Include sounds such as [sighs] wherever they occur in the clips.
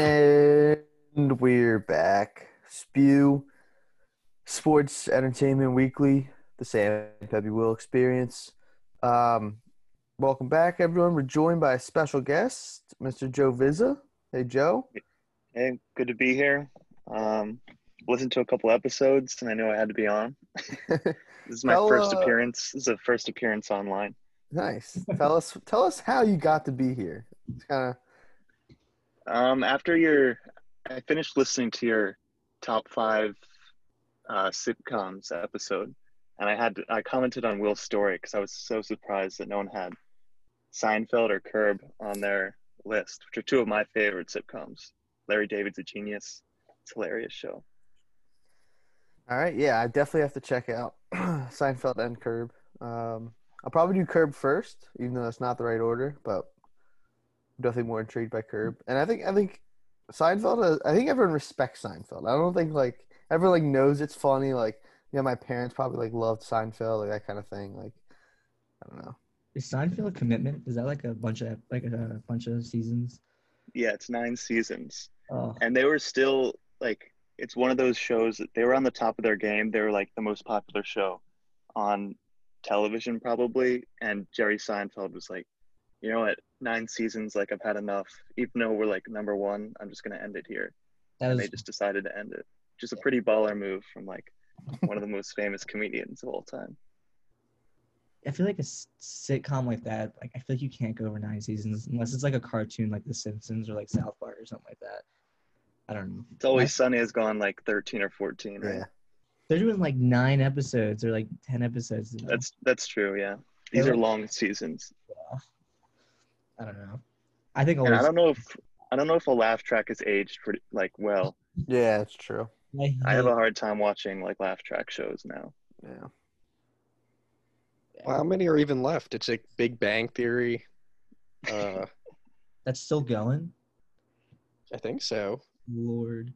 And we're back. Spew Sports Entertainment Weekly, the Sam Pepe Will Experience. Um, welcome back, everyone. We're joined by a special guest, Mr. Joe Vizza. Hey, Joe. Hey, good to be here. Um, listened to a couple episodes, and I know I had to be on. [laughs] this is my Tell, first uh, appearance. This is a first appearance online. Nice. tell us, tell us how you got to be here. It's kind of Um, after your, I finished listening to your top five uh, sitcoms episode, and I had I commented on Will's story because I was so surprised that no one had Seinfeld or Curb on their list, which are two of my favorite sitcoms. Larry David's a genius. It's a hilarious show. all right. Yeah, I definitely have to check out [clears throat] Seinfeld and Curb. Um, I'll probably do Curb first, even though that's not the right order, but definitely more intrigued by Curb. And I think I think Seinfeld. uh, I think everyone respects Seinfeld. I don't think like everyone like knows it's funny. Like you know, my parents probably like loved Seinfeld, like that kind of thing. Like I don't know. Is Seinfeld a commitment? Is that like a bunch of like a bunch of seasons? Yeah, it's nine seasons. Oh, and they were still like it's one of those shows that they were on the top of their game they were like the most popular show on television probably and jerry seinfeld was like you know what nine seasons like i've had enough even though we're like number one i'm just going to end it here that and was they just decided to end it just a pretty baller move from like [laughs] one of the most famous comedians of all time I feel like a sitcom like that. Like I feel like you can't go over nine seasons unless it's like a cartoon like The Simpsons or like South Park or something like that. I don't know. it's always sunny has gone like 13 or 14 right Yeah. They're doing like nine episodes or like ten episodes. now. that's that's true yeah these They're like- long seasons I don't know. I think and always. i don't know if i don't know if a laugh track is aged pretty like well Yeah, it's true. I, I have a hard time watching like laugh track shows now. Yeah. Well, how many are even left? It's like Big Bang Theory. Uh, [laughs] that's still going. I think so. Lord.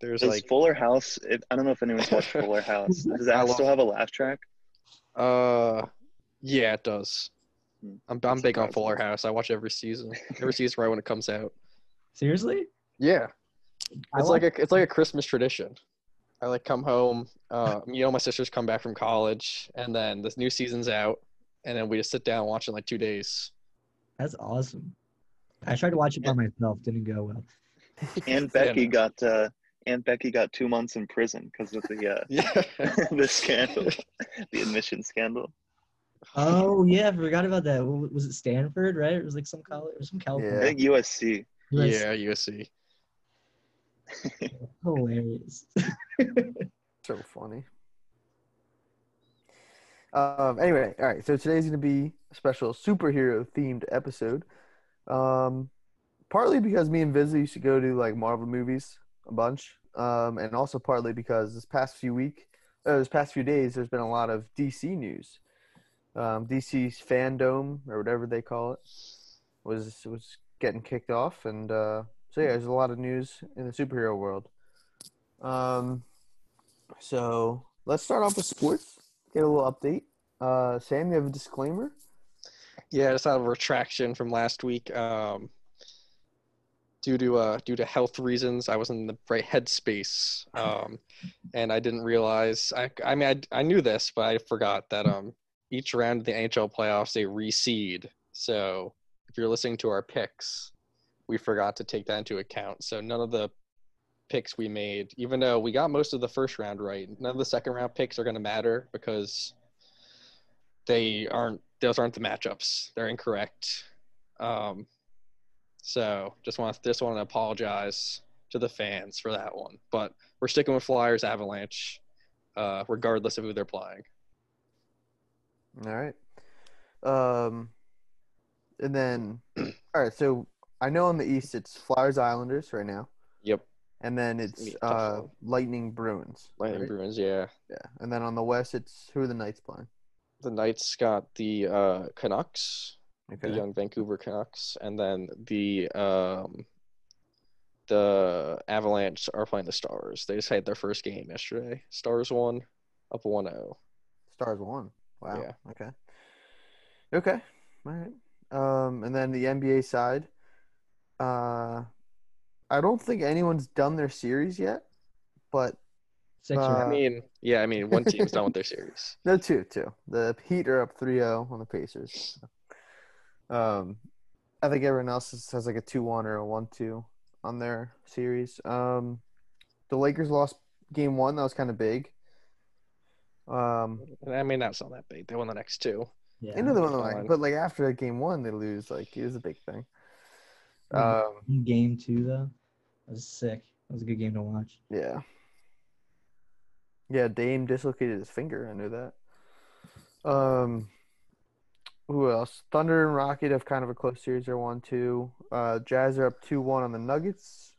There's Does like, Fuller House? It, I don't know if anyone's watched [laughs] Fuller House. Does that love- still have a laugh track? uh, yeah, it does. I'm I'm big on. Fuller House. I watch every season. Every [laughs] season right when it comes out. Seriously? Yeah, I it's want- like a it's like a Christmas tradition. I like come home. Uh, you know, my sisters come back from college, and then this new season's out, and then we just sit down and watch it in like two days. That's awesome. I tried to watch it by myself. Didn't go well. Aunt Yeah, Becky no. got uh, Aunt Becky got two months in prison because of the uh, [laughs] Yeah. [laughs] the scandal, the admission scandal. Oh yeah, I forgot about that. Was it Stanford? Right? It was like some college or some I California. think USC. US. yeah, USC. [laughs] Hilarious. [laughs] So funny. Um, anyway, all right. So today's going to be a special superhero themed episode. Um, partly because me and Vizzy used to go to like Marvel movies a bunch, um, and also partly because this past few week, uh, this past few days, there's been a lot of DC news. Um, DC's fandom or whatever they call it was was getting kicked off, and uh, so yeah, there's a lot of news in the superhero world. Um, so let's start off with sports. Get a little update. Uh, Sam, you have a disclaimer. Yeah, just out of retraction from last week. Um, due to uh, due to health reasons, I was in the right headspace, um, and I didn't realize. I I mean, I, I knew this, but I forgot that um, each round of the NHL playoffs they reseed. So if you're listening to our picks, we forgot to take that into account. So none of the picks we made, even though we got most of the first round right, none of the second round picks are going to matter because they aren't those aren't the matchups. They're incorrect. Um, so just want just want to apologize to the fans for that one. But we're sticking with Flyers Avalanche, uh, regardless of who they're playing. All right. Um, and then, [clears throat] all right. So I know on the East it's Flyers Islanders right now, Yep, and then it's tough uh. Lightning Bruins. Lightning right? Bruins. Yeah, Yeah, and then on the West it's who are the Knights playing? the Knights got the uh, Canucks, Okay. the young Vancouver Canucks, and then the um, the Avalanche are playing the Stars. They just had their first game yesterday. Stars won, up oh. 1-0. Stars won. Wow. Yeah. Okay. Okay. All right. Um, and then the NBA side, uh, I I don't think anyone's done their series yet, but Sixers. Uh, I mean, yeah, I mean, one team's done with their series. [laughs] no, two, two. The Heat are up 3-0 on the Pacers. Um, I think everyone else has, has like a two-one or a one-two on their series. Um, the Lakers lost game one. That was kind of big. Um, I mean, that's not that big. They won the next two. yeah. I know the fine. like, but like after game one, they lose. Like it was a big thing. Um, game two though, that was sick. That was a good game to watch. yeah, yeah. Dame dislocated his finger. I knew that. Um, who else? Thunder and Rocket have kind of a close series. They're one two. Uh, Jazz are up two one on the Nuggets.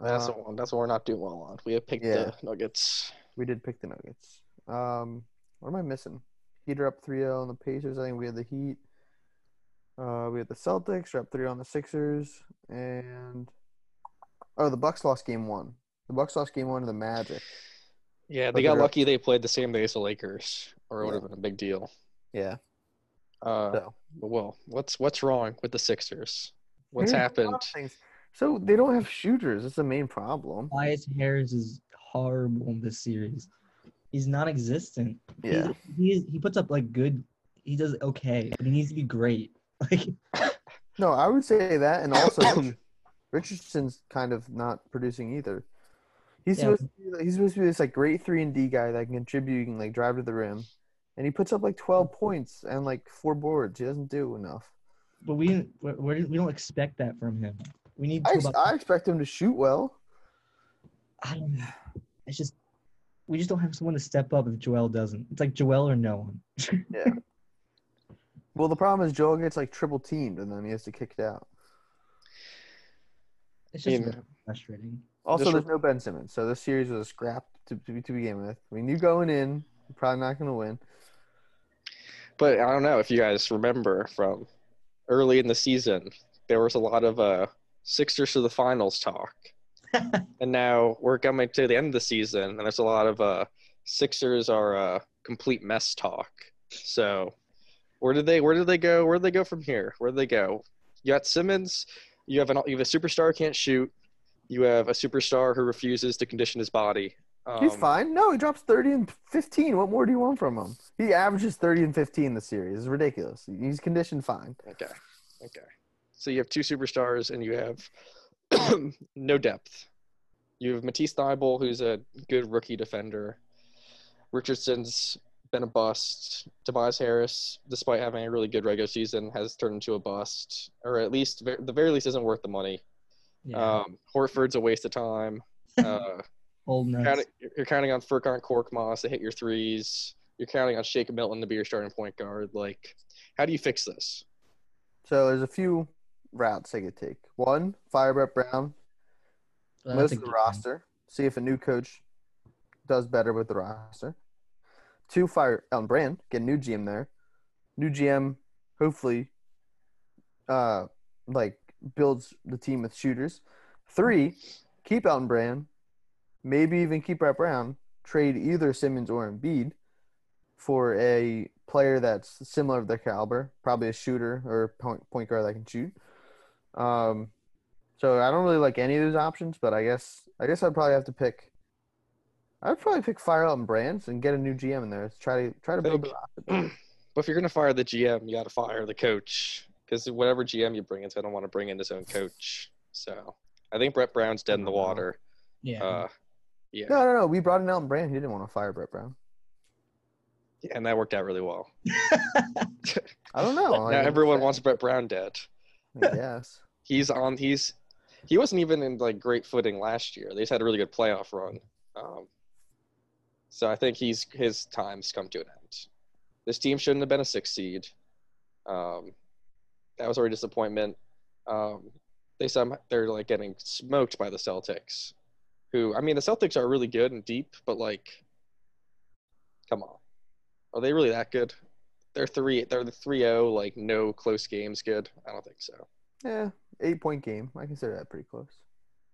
That's Uh, the one. That's what we're not doing well on. We have picked Yeah. the Nuggets. we did pick the Nuggets. Um, what am I missing? Heat are up 3-0 on the Pacers. I think we had the Heat. Uh, we had the Celtics. Are up 3 on the Sixers. And oh, the Bucks lost game one. The Bucks lost game one to the Magic. Yeah, But they got they're up- lucky. They played the same day as the Lakers, or it would have been a big deal. Yeah. Uh, So well, what's what's wrong with the Sixers? What's Here's happened? lot of things. So they don't have shooters. That's the main problem. Tobias Harris is horrible in this series. He's non-existent. Yeah. He he puts up like good. He does okay, but he needs to be great. [laughs] Like No, I would say that, and also [coughs] Richardson's kind of not producing either. He's Yeah. supposed to be, he's supposed to be this like great three and D guy that can contribute, he can like drive to the rim, and he puts up like twelve mm-hmm. points and like four boards. He doesn't do enough. But we didn't. We're, we're, don't expect that from him. We need. I, I expect him to shoot well. I don't know. It's just we just don't have someone to step up if Joel doesn't. It's like Joel or no one. Yeah. [laughs] Well, the problem is Joel gets like triple teamed and then he has to kick it out. It's just mean- very frustrating. Also, there's no Ben Simmons, so this series was a scrap to, to, to begin with. We knew going in, we're probably not going to win. But I don't know if you guys remember from early in the season, there was a lot of uh, Sixers to the finals talk. [laughs] and now we're coming to the end of the season, and there's a lot of uh, Sixers are uh, complete mess talk. So where did they where did they go? Where did they go from here? Where did they go? You got Simmons. You have an you have a superstar who can't shoot. You have a superstar who refuses to condition his body. Um, He's fine. No, he drops 30 and 15. What more do you want from him? He averages 30 and 15 this series. It's ridiculous. He's conditioned fine. Okay. Okay. So you have two superstars and you have [clears throat] no depth. You have Matisse Thybulle, who's a good rookie defender. Richardson's been a bust. Tobias Harris, despite having a really good regular season, has turned into a bust, or at least the very least isn't worth the money. Yeah. Um, Horford's a waste of time. [laughs] Uh, Old nuts. counting, you're counting on Furkan Korkmaz to hit your threes. You're counting on Shake Milton to be your starting point guard. Like, how do you fix this? So there's a few routes they could take. One, fire Brett Brown, most of the roster. See if a new coach does better with the roster. Two, fire Elton Brand, get a new GM there. New GM, hopefully, uh, like builds the team with shooters. Three, keep Elton Brand, maybe even keep Brett Brown. Trade either Simmons or Embiid for a player that's similar to their caliber, probably a shooter or point point guard that can shoot. Um, so I don't really like any of those options, but I guess I guess I'd probably have to pick. I'd probably pick Fire Elton Brands and get a new GM in there. Try to try to build the roster. [clears throat] But if you're going to fire the GM, you got to fire the coach because whatever GM you bring is going to want to bring in his own coach. So I think Brett Brown's dead in the I don't know. water. Yeah. Uh, yeah, No, no, no. We brought in Elton Brand. He didn't want to fire Brett Brown. Yeah, and that worked out really well. [laughs] I don't know. [laughs] now everyone wants Brett Brown dead. Yes. He's on. He's he wasn't even in like great footing last year. They just had a really good playoff run. Um, so I think he's his time's come to an end. This team shouldn't have been a six seed. Um, that was already a disappointment. Um, they some they're like getting smoked by the Celtics, who I mean the Celtics are really good and deep, but like, come on, are they really that good? They're three. They're the three zero. Like no close games. Good. I don't think so. Yeah. Eight point game. I consider that pretty close.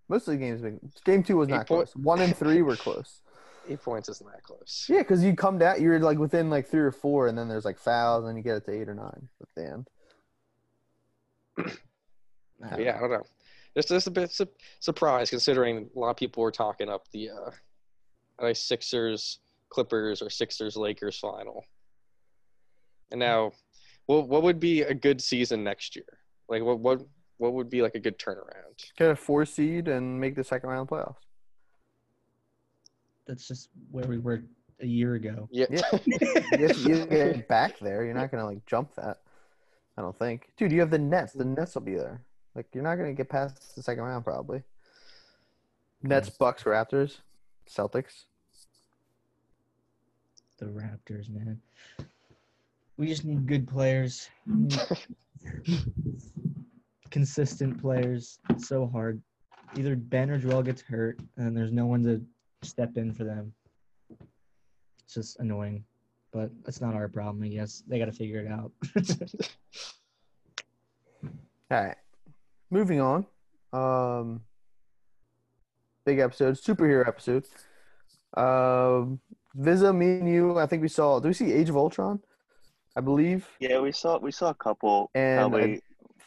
Most of the games, been, game two was Eight not point- close. One and three were [laughs] close. Eight points isn't that close. Yeah, because you come down, you're like within like three or four, and then there's like fouls, and you get it to eight or nine at the end. [clears throat] yeah, I don't know. It's just a bit su- surprised considering a lot of people were talking up the uh, like Sixers Clippers or Sixers Lakers final. And now, what what would be a good season next year? Like what what what would be like a good turnaround? Get a four seed and make the second round playoffs. That's just where we were a year ago. Yeah. Yeah. [laughs] you you get back there. You're not gonna like jump that. I don't think, dude. You have the Nets. The Nets will be there. Like you're not gonna get past the second round probably. Nets, Bucks, Raptors, Celtics. The Raptors, man. We just need good players. [laughs] Consistent players. So hard. Either Ben or Joel gets hurt, and there's no one to step in for them. It's just annoying, but that's not our problem. I guess they got to figure it out. [laughs] All right. Moving on. Um big episode, superhero episode. Um Vizza, me and you, I think we saw do we see Age of Ultron? I believe. Yeah, we saw we saw a couple. And probably, I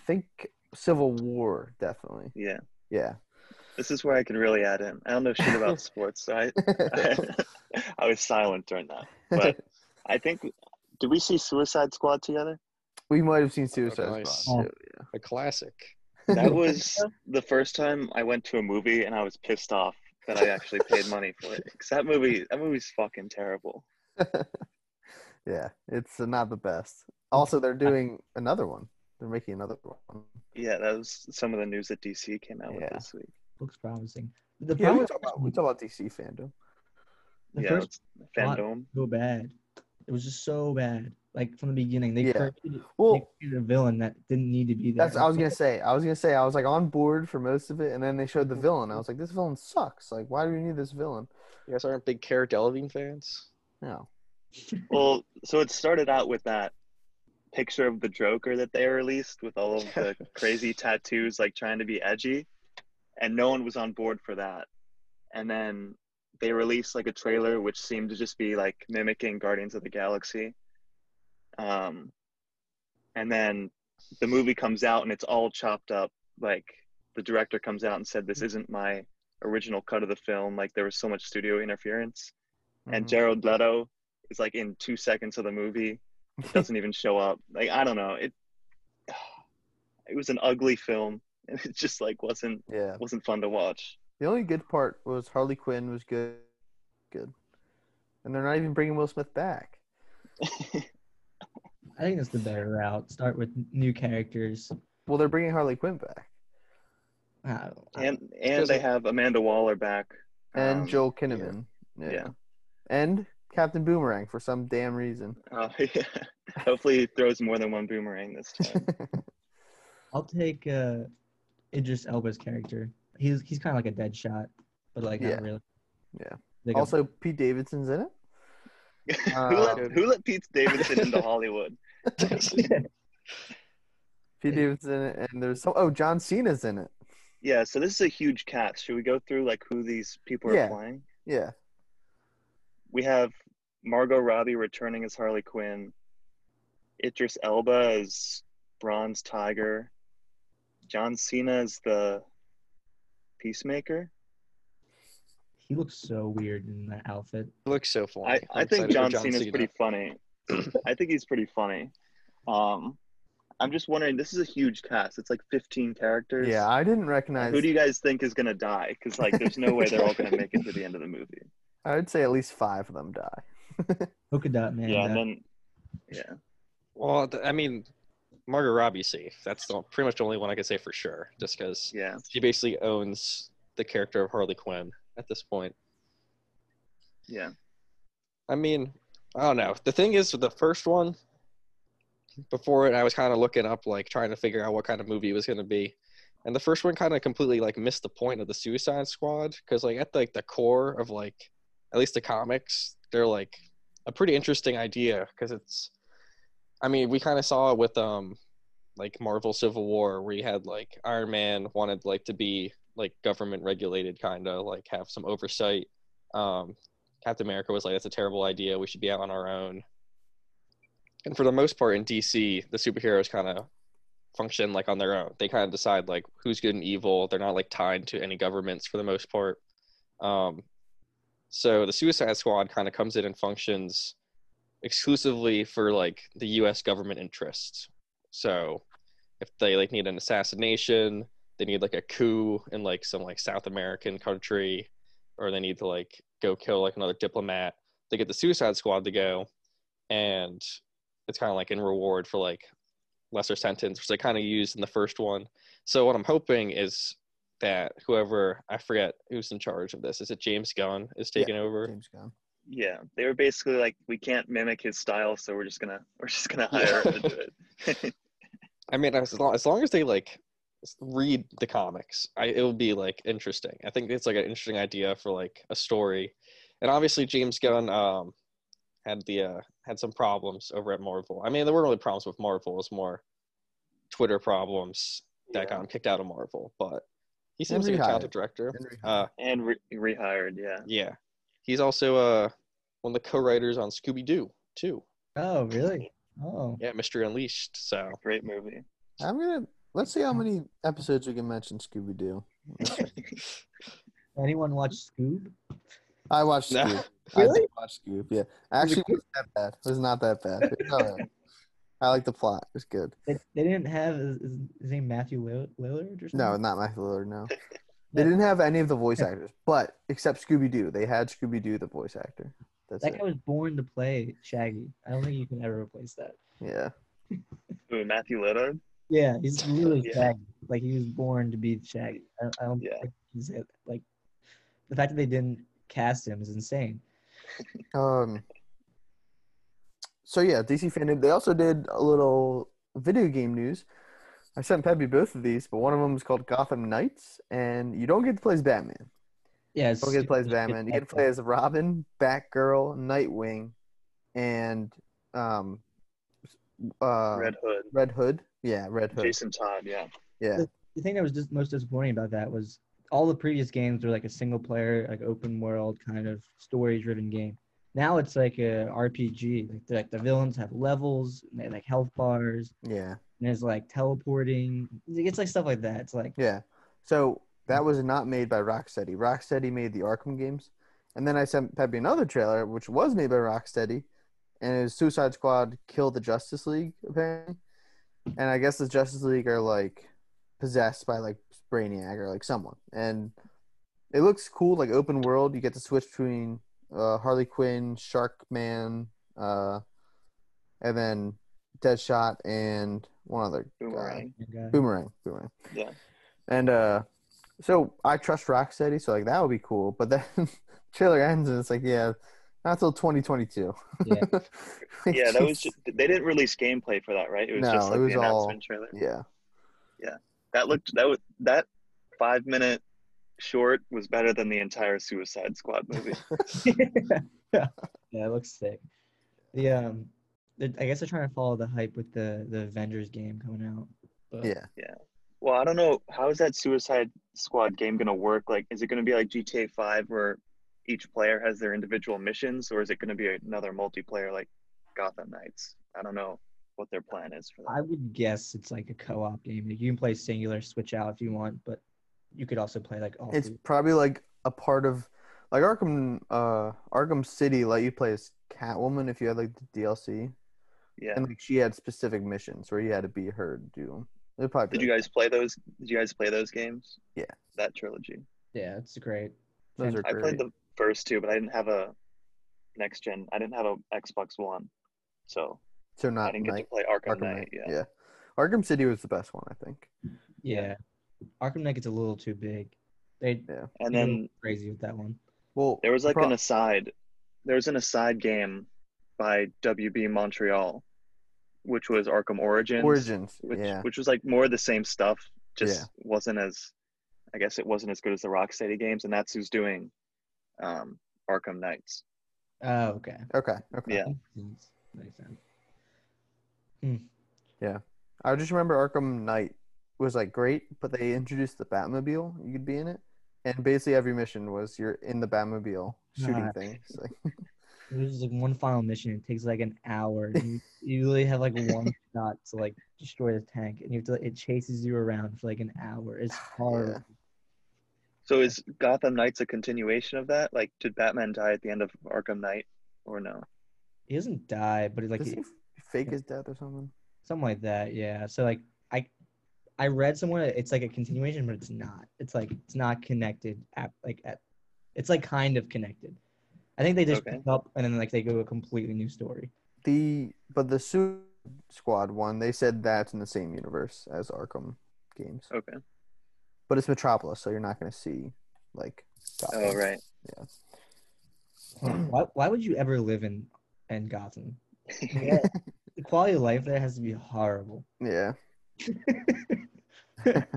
think Civil War, definitely. yeah. Yeah. This is where I can really add in. I don't know shit about [laughs] sports, so I, I, [laughs] [laughs] I was silent during that. But I think did we see Suicide Squad together? we might have seen Suicide nice. Squad. Oh, too, a classic. That was the first time I went to a movie and I was pissed off that I actually paid money for it. Cause that movie, that movie's fucking terrible. Yeah, it's uh, not the best. Also, they're doing another one. They're making another one. Yeah, that was some of the news that DC came out with this week. Looks promising. The Yeah, we talk about we talk about DC fandom. the yeah, first fandom. so bad. It was just so bad. Like from the beginning, they Yeah. created, Well, they created a villain that didn't need to be there. That's I was gonna say. I was gonna say I was like on board for most of it, and then they showed the villain. I was like, this villain sucks. Like, why do we need this villain? You guys aren't big Cara Delevingne fans? No. Well, so it started out with that picture of the Joker that they released with all of the [laughs] crazy tattoos, like trying to be edgy, and no one was on board for that. And then they released like a trailer which seemed to just be like mimicking Guardians of the Galaxy. Um, and then the movie comes out and it's all chopped up. Like the director comes out and said, "This isn't my original cut of the film. Like there was so much studio interference." and Mhm. Jared Leto is like in two seconds of the movie, [laughs] doesn't even show up. Like I don't know, it [sighs] it was an ugly film, [laughs] and it just like wasn't yeah. wasn't fun to watch. The only good part was Harley Quinn was good, good, and they're not even bringing Will Smith back. [laughs] I think that's the better route. Start with new characters. Well, they're bringing Harley Quinn back I don't, I and and they have Amanda Waller back, and um, Joel Kinnaman. Yeah. yeah. And Captain Boomerang for some damn reason. Uh, [laughs] yeah. Hopefully, he throws more than one boomerang this time. [laughs] I'll take uh, Idris Elba's character. He's he's kind of like a dead shot, but like Yeah. not really. Yeah. Like a- also, Pete Davidson's in it. [laughs] who, Uh, let, who let Pete Davidson into Hollywood? Pete Davidson in it, and there's some. Oh, John Cena's in it. Yeah, so this is a huge cast. Should we go through like who these people are Yeah. playing? Yeah. we have Margot Robbie returning as Harley Quinn, Idris Elba as Bronze Tiger, John Cena as the Peacemaker. he looks so weird in that outfit. It looks so funny. I, I think excited for John, Cena's Cena. pretty funny. [clears throat] I think he's pretty funny. Um, I'm just wondering. This is a huge cast. It's like 15 characters. Yeah, I didn't recognize. Who do you guys think is gonna die? Because like, there's no way they're all gonna make it to the end of the movie. [laughs] I would say at least five of them die. Polka dot man. Yeah, and then yeah, Well, I mean, Margot Robbie's safe. That's the, pretty much the only one I could say for sure, just because yeah. she basically owns the character of Harley Quinn at this point. Yeah. I mean, I don't know. The thing is, with the first one, before it, I was kind of looking up, like trying to figure out what kind of movie it was going to be, and the first one kind of completely like missed the point of the Suicide Squad because like at like the core of like at least the comics, they're like a pretty interesting idea because it's. I mean, we kind of saw it with um, like Marvel Civil War, where you had like Iron Man wanted like to be like government regulated, kind of like have some oversight. Um, Captain America was like, "That's a terrible idea. We should be out on our own." And for the most part, in DC, the superheroes kind of function like on their own. They kind of decide like who's good and evil. They're not like tied to any governments for the most part. Um, so the Suicide Squad kind of comes in and functions exclusively for like the U.S. government interests. So if they like need an assassination, they need like a coup in like some like South American country, or they need to like go kill like another diplomat. They get the Suicide Squad to go, and it's kind of like in reward for like lesser sentence, which they kind of used in the first one. So what I'm hoping is that whoever I forget who's in charge of this is it James Gunn is taking over. James Gunn. Yeah, they were basically like, we can't mimic his style, so we're just gonna we're just gonna hire him to do it. [laughs] I mean, as long, as long as they like read the comics, I it'll be like interesting. I think it's like an interesting idea for like a story, and obviously James Gunn um had the uh had some problems over at Marvel. I mean, there weren't really problems with Marvel; it was more Twitter problems that Yeah. got him kicked out of Marvel. But he seems And like a rehired. talented director. And rehired. Uh, and re- rehired. Yeah, yeah, he's also uh one of the co-writers on Scooby Doo too. Oh, really? Oh, Yeah, Mystery Unleashed. So great movie. I'm gonna let's see how many episodes we can mention Scooby Doo. [laughs] anyone watch Scoob? I watched No. Scoob. [laughs] I Really? did watch Scoob. Yeah, actually, it wasn't that bad. It was not that bad. It was alright. I like the plot. It's good. They, they didn't have is, is his name Matthew Lill- Lillard or something? No, not Matthew Lillard. No, [laughs] they didn't have any of the voice actors, but except Scooby Doo, they had Scooby Doo, the voice actor. That's that it. guy was born to play Shaggy. I don't think you can ever replace that. Yeah. [laughs] Ooh, Matthew Lillard. Yeah, he's literally Yeah. Shaggy. Like he was born to be Shaggy. I, I don't Yeah. think he's it. like the fact that they didn't cast him is insane. Um. So yeah, DC fandom. They also did a little video game news. I sent Peppy both of these, but one of them is called Gotham Knights, and you don't get to play as Batman. Yeah, You don't get to play as Batman. You get to play as Robin, Batgirl, Nightwing, and um, uh, Red Hood. Red Hood. Yeah, Red Hood. Jason Todd. Yeah. Yeah, the thing that was just most disappointing about that was all the previous games were like a single player, like open world kind of story driven game. Now it's like a RPG. Like the, like the villains have levels, and they like health bars, yeah, and there's like teleporting. It's like stuff like that. It's like yeah. So that was not made by Rocksteady. Rocksteady made the Arkham games, and then I sent Peppy another trailer, which was made by Rocksteady, and it was Suicide Squad kill the Justice League apparently, and I guess the Justice League are like possessed by like Brainiac or like someone, and it looks cool, like open world. You get to switch between uh, Harley Quinn, Shark Man, uh, and then Deadshot and one other. Boomerang. uh, Boomerang. Boomerang. Yeah. And uh, so I trust Rocksteady, so like that would be cool. But then [laughs] trailer ends and it's like, yeah, not till 2022. Yeah. [laughs] Like, Yeah, that was. Just, they didn't release gameplay for that, right? It was No, just it like was the all- announcement trailer. Yeah. Yeah. That looked that was that five minute short was better than the entire Suicide Squad movie. yeah, [laughs] yeah, it looks sick. The um, the- I guess they're trying to follow the hype with the the Avengers game coming out. But Yeah. well, I don't know how is that Suicide Squad game gonna work. Like, is it gonna be like GTA Five where each player has their individual missions, or is it gonna be another multiplayer like Gotham Knights? I don't know what their plan is for that. I would guess it's like a co-op game. You can play singular, switch out if you want, but you could also play like all. It's three. probably like a part of like Arkham uh Arkham City let you play as Catwoman if you had like the DLC. yeah. And like she had specific missions where you had to be her to do them. It'd Did you like guys play those? Did you guys play those games? Yeah. That trilogy. Yeah, it's great. that. those are I great. played the first two, but I didn't have a next gen. I didn't have a Xbox One, so so I not didn't get to play Arkham, Arkham Knight. Knight. Yeah. yeah. Arkham City was the best one, I think. Yeah, Arkham Knight gets a little too big. They Yeah. And then crazy with that one. Well, there was like pro- an aside. There was an aside game by WB Montreal, which was Arkham Origins. Origins. Which, yeah. which was like more of the same stuff. Just Yeah. wasn't as. I guess it wasn't as good as the Rocksteady games, and that's who's doing, um, Arkham Knights. Oh, okay. Okay. Okay. Yeah. Makes sense. Makes sense. I just remember Arkham Knight was like great, but they introduced the Batmobile. You could be in it, and basically every mission was you're in the Batmobile shooting things. Like, [laughs] There's just like one final mission. It takes like an hour. You, [laughs] you really have like one shot to like destroy the tank, and you have to. It chases you around for like an hour. It's [sighs] hard. So is Gotham Knights a continuation of that? Like, did Batman die at the end of Arkham Knight, or no? He doesn't die, but he's like Does he- he fake his death or something? something like that. Yeah. So like I, I read somewhere it's like a continuation, but it's not. It's like it's not connected. At like at, it's like kind of connected. I think they just Okay. pick up and then like they go a completely new story. The but the Suicide Squad one, they said that's in the same universe as Arkham games, Okay. but it's Metropolis, so you're not going to see like. Gotham. Oh right. Yeah. [clears throat] Why, why would you ever live in in Gotham? [laughs] Yeah, the quality of life there has to be horrible. Yeah. [laughs] That's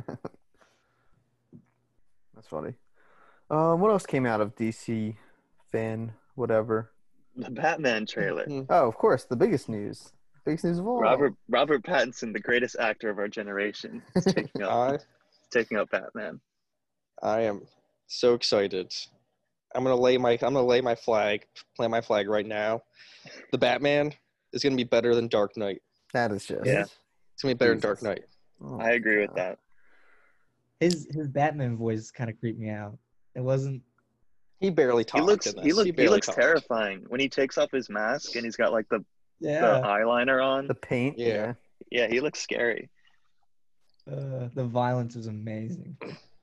funny. Um, what else came out of DC fan whatever? The Batman trailer. Oh, of course, the biggest news. Biggest news of all. Robert Robert Pattinson, the greatest actor of our generation, is [laughs] taking up I taking up Batman. I am so excited. I'm gonna lay my I'm gonna lay my flag, plant my flag right now. The Batman is gonna be better than Dark Knight. That is just. Yeah. It's gonna be better than Dark Knight. Oh I agree with God. that. His his Batman voice kind of creeped me out. It wasn't. He barely He looks in he look he barely looks talked. terrifying when he takes off his mask and he's got like the, the eyeliner on. The paint. Yeah. Yeah, he looks scary. Uh, the violence was amazing.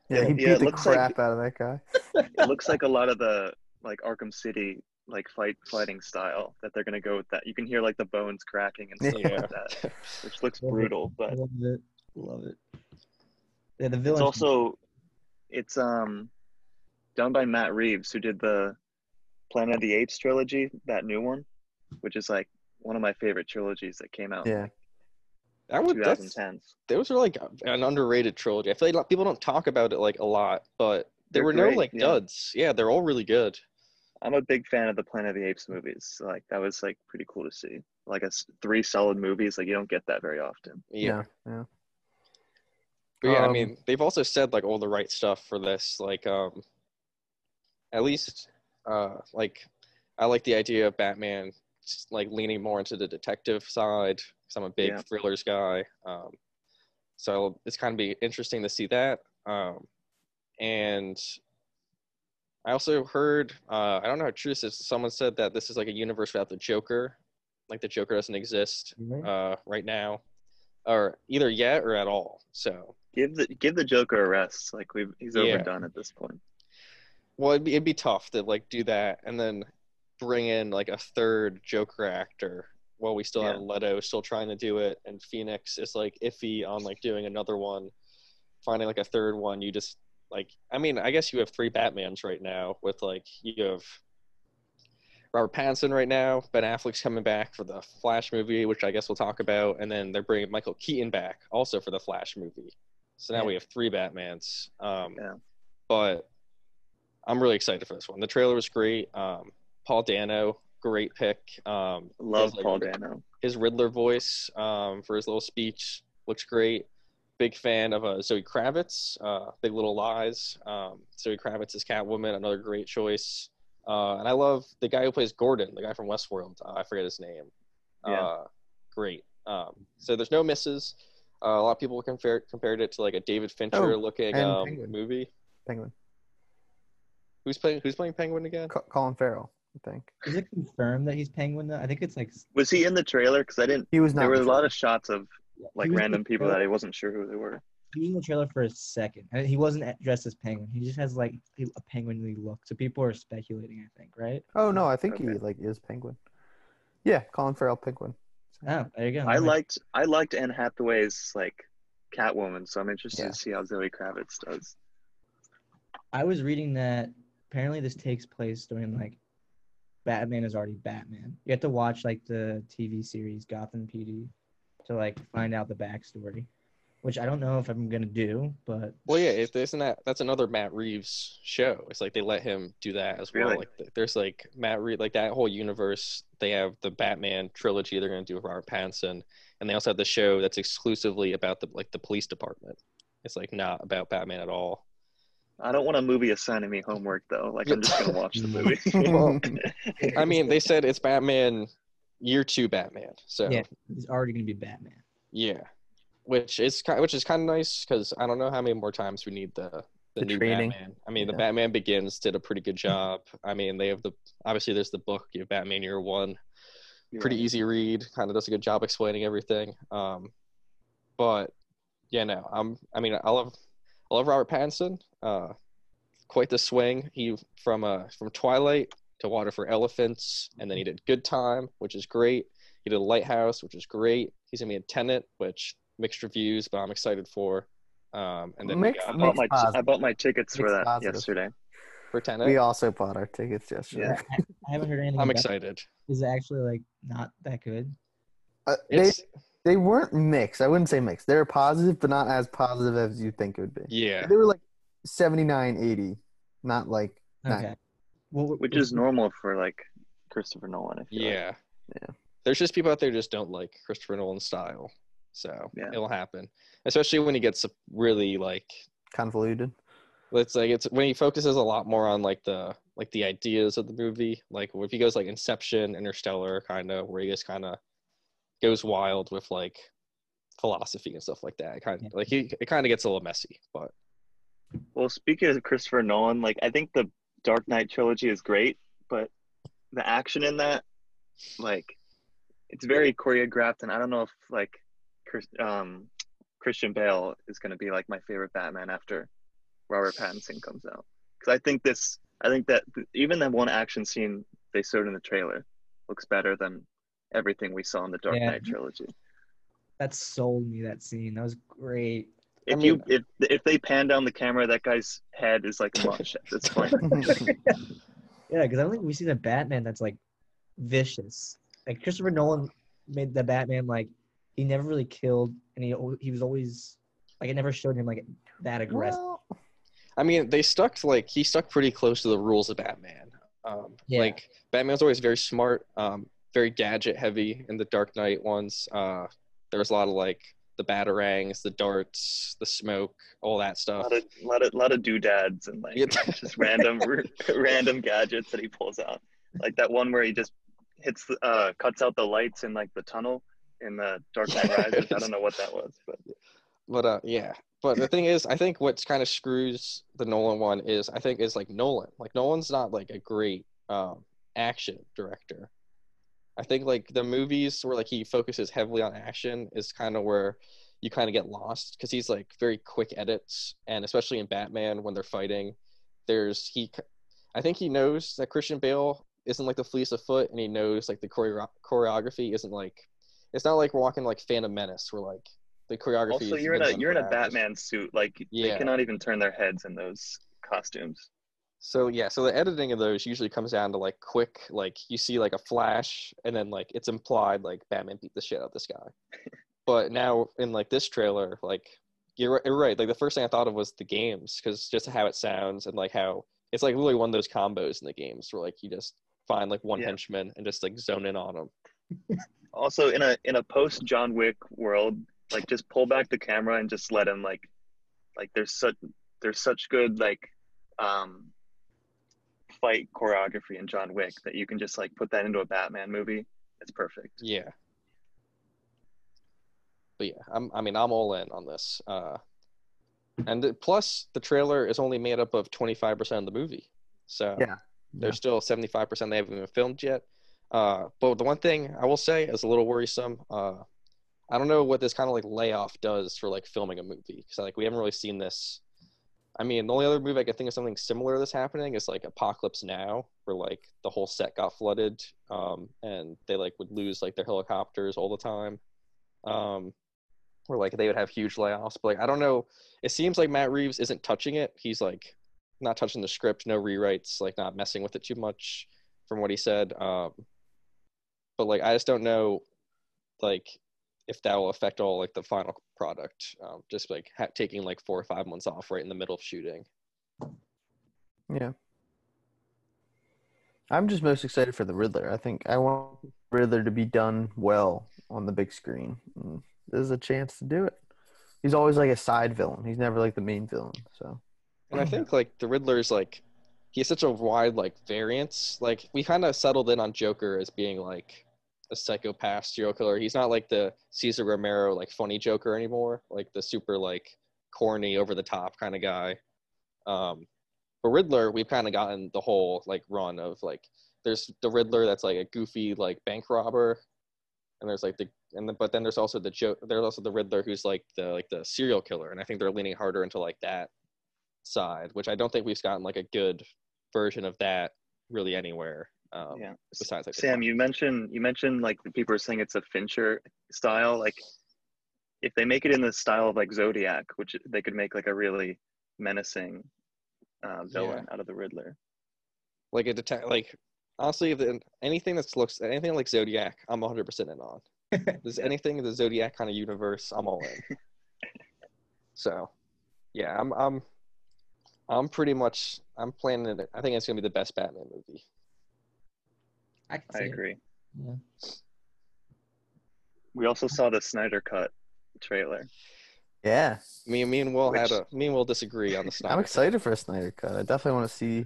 Yeah, he beat it the looks like- crap out of that guy. [laughs] It looks like a lot of the like Arkham City like fight fighting style that they're gonna go with that. You can hear like the bones cracking and stuff Yeah. like that, [laughs] which looks Love it. brutal. But Love it. Love it. Yeah, the it's villain. also it's um done by Matt Reeves who did the Planet of the Apes trilogy, that new one, which is like one of my favorite trilogies that came out Yeah. That in would that's 2010s. those are like an underrated trilogy. I feel like people don't talk about it like a lot, but there They're were great, no like yeah. duds. Yeah, they're all really good. I'm a big fan of the Planet of the Apes movies. Like that was like pretty cool to see. Like a s- three solid movies, like you don't get that very often. Yeah. Yeah. yeah. But yeah, I Um, mean, they've also said like all the right stuff for this. Like, um, at least, uh, like, I like the idea of Batman just, like leaning more into the detective side because I'm a big Yeah. thrillers guy. Um, so it's kind of be interesting to see that. Um, and I also heard, uh, I don't know how true this is. Someone said that this is like a universe without the Joker, like the Joker doesn't exist Right? uh, right now, or either yet or at all. So. Give the give the Joker a rest. Like we've he's Yeah. overdone at this point. Well, it'd be, it'd be tough to like do that and then bring in like a third Joker actor while we still have Leto still trying to do it, and Phoenix is like iffy on like doing another one. Finding like a third one, you just like I mean I guess you have three Batmans right now with like you have Robert Pattinson right now, Ben Affleck's coming back for the Flash movie, which I guess we'll talk about, and then they're bringing Michael Keaton back also for the Flash movie. So now Yeah. we have three Batmans. Um, Yeah. But I'm really excited for this one. The trailer was great. Um, Paul Dano, great pick. Um, Love his, like, Paul Dano. His Riddler voice um, for his little speech looks great. Big fan of uh, Zoe Kravitz, uh, Big Little Lies. Um, Zoe Kravitz is Catwoman, another great choice. Uh, and I love the guy who plays Gordon, the guy from Westworld. Uh, I forget his name. Yeah. Uh, great. Um, so there's no misses. Uh, a lot of people compared compared it to like a David Fincher Oh, looking um, Penguin. movie. Penguin. Who's playing Who's playing Penguin again? Co- Colin Farrell, I think. Is it confirmed that he's Penguin though? I think it's like Was he in the trailer? Because I didn't. He was not. There were a in lot of shots of like he was in random the people that I wasn't sure who they were. He was in the trailer for a second. and He wasn't dressed as Penguin. He just has like a penguinly look. So people are speculating. I think, right? Oh no, I think he like is Penguin. Yeah, Colin Farrell Penguin. Oh, there you go. I I'm liked I liked Anne Hathaway's like Catwoman, so I'm interested Yeah. to see how Zoe Kravitz does. I was reading that apparently this takes place during like Batman is already Batman. You have to watch like the TV series Gotham PD to like find out the backstory, which I don't know if I'm gonna do, but Well, yeah, if isn't that that's another Matt Reeves show. It's like they let him do that as well. Really? Like there's like Matt Reeves, like that whole universe. They have the Batman trilogy they're going to do with Robert Pattinson, and they also have the show that's exclusively about the like the police department. It's like not about Batman at all. I don't want a movie assigning me homework though. Like I'm just gonna watch the [laughs] movie. Well, I mean, they said it's Batman year two Batman. So Yeah, he's already gonna be Batman. yeah. Which is ki- which is kind of nice because I don't know how many more times we need the the, The new training. Batman. I mean, the Yeah. Batman Begins did a pretty good job. I mean, they have the obviously there's the book, you have Batman Year One, pretty easy read. Kind of does a good job explaining everything. Um, but yeah, no, I'm. I mean, I love I love Robert Pattinson. Uh, quite the swing. He from uh from Twilight to Water for Elephants, and then he mm-hmm. did Good Time, which is great. He did Lighthouse, which is great. He's gonna be in Tenet, which mixed reviews, but I'm excited for. Um, and then mixed, I, bought my. I bought my tickets mixed for that positive. yesterday. For Tenet, we also bought our tickets yesterday. Yeah. [laughs] I, haven't heard anything. I'm excited. It. Is it actually like not that good? Uh, they they weren't mixed. I wouldn't say mixed. They were positive, but not as positive as you think it would be. Yeah, they were like 79, 80, not like okay. Well, which is normal for like Christopher Nolan. yeah, like. yeah. There's just people out there just don't like Christopher Nolan's style, so yeah. it'll happen. Especially when he gets really like convoluted. It's like it's when he focuses a lot more on like the like the ideas of the movie. Like if he goes like Inception, Interstellar, kind of where he just kind of goes wild with like philosophy and stuff like that. Kind of yeah. like he it kind of gets a little messy, but. Well, speaking of Christopher Nolan, like I think the Dark Knight trilogy is great, but the action in that, like, it's very choreographed, and I don't know if like Chris, um, Christian Bale is going to be like my favorite Batman after Robert Pattinson comes out. Because I think this, I think that even that one action scene they showed in the trailer looks better than everything we saw in the Dark Yeah. Knight trilogy. that sold me that scene. That was great. If mean- you if if they pan down the camera, that guy's head is like [laughs] mush at this point. [laughs] Yeah, because I don't think we've seen a Batman that's like vicious. Like Christopher Nolan made the Batman like he never really killed, and he he was always like it never showed him like that aggressive. well, I mean, they stuck like he stuck pretty close to the rules of Batman. Um, Yeah. Like Batman's always very smart, um, very gadget heavy in the Dark Knight ones. Uh, there was a lot of like the batarangs, the darts, the smoke, all that A stuff. lot of lot of lot of doodads and like [laughs] just random random gadgets that he pulls out. Like that one where he just hits the, uh cuts out the lights in like the tunnel in the Dark Knight [laughs] Rises. I don't know what that was, but But uh, yeah. But the thing is, I think what's kind of screws the Nolan one is I think is like Nolan. Like Nolan's not like a great um, action director. I think like the movies where like he focuses heavily on action is kind of where you kind of get lost because he's like very quick edits and especially in Batman when they're fighting, there's he. I think he knows that Christian Bale isn't like the fleece of foot, and he knows like the choreo- choreography isn't like. It's not like we're walking like Phantom Menace where like the choreography. also you're in a you're in a. Batman suit. Like Yeah. they cannot even turn their heads in those costumes. So yeah, so the editing of those usually comes down to like quick, like you see like a flash, and then like it's implied like Batman beat the shit out of this guy. [laughs] but now in like this trailer, like you're, you're right. Like the first thing I thought of was the games, because just how it sounds and like how it's like really one of those combos in the games where like you just find like one Yeah. henchman and just like zone in on him. [laughs] Also in a in a post John Wick world, like just pull back the camera and just let him like like there's such there's such good like um fight choreography in John Wick that you can just like put that into a Batman movie. It's perfect. Yeah. But yeah, I'm, I mean, I'm all in on this. Uh, and the, plus, the trailer is only made up of 25% of the movie. So Yeah. there's still 75% they haven't even filmed yet. Uh, but the one thing I will say is a little worrisome. Uh, I don't know what this kind of like layoff does for like filming a movie because like we haven't really seen this. I mean, the only other movie I can think of something similar this happening is like Apocalypse Now, where like the whole set got flooded, um, and they like would lose like their helicopters all the time, um, or like they would have huge layoffs. But like I don't know, it seems like Matt Reeves isn't touching it. He's like not touching the script, no rewrites, like not messing with it too much, from what he said. Um, but like I just don't know, like if that will affect all like the final product. Um, just like ha- taking like four or five months off right in the middle of shooting. Yeah. I'm just most excited for the Riddler. I think I want Riddler to be done well on the big screen. And this is a chance to do it. He's always like a side villain. He's never like the main villain. So And I think like the Riddler's like he has such a wide like variance. Like we kind of settled in on Joker as being like a psychopath serial killer. He's not like the Cesar Romero like funny Joker anymore, like the super like corny over the top kind of guy. Um, but Riddler, we've kind of gotten the whole like run of like there's the Riddler that's like a goofy like bank robber, and there's like the and the, but then there's also the joke. There's also the Riddler who's like the like the serial killer, and I think they're leaning harder into like that side, which I don't think we've gotten like a good version of that really anywhere. Um, yeah. Besides, like Sam, you mentioned you mentioned like people are saying it's a Fincher style. Like, if they make it in the style of like Zodiac, which they could make like a really menacing uh, villain out of the Riddler. like a detect like honestly if the, anything that looks anything like Zodiac, I'm 100 percent in on. [laughs] There's anything in the Zodiac kind of universe, I'm all in. [laughs] so, yeah, I'm I'm I'm pretty much I'm planning it. I think it's gonna be the best Batman movie. I, can I see it. agree. Yeah. We also saw the Snyder Cut trailer. Yeah, Me, me and Will had a me and Will disagree on the Snyder. I'm Cut. excited for a Snyder cut. I definitely want to see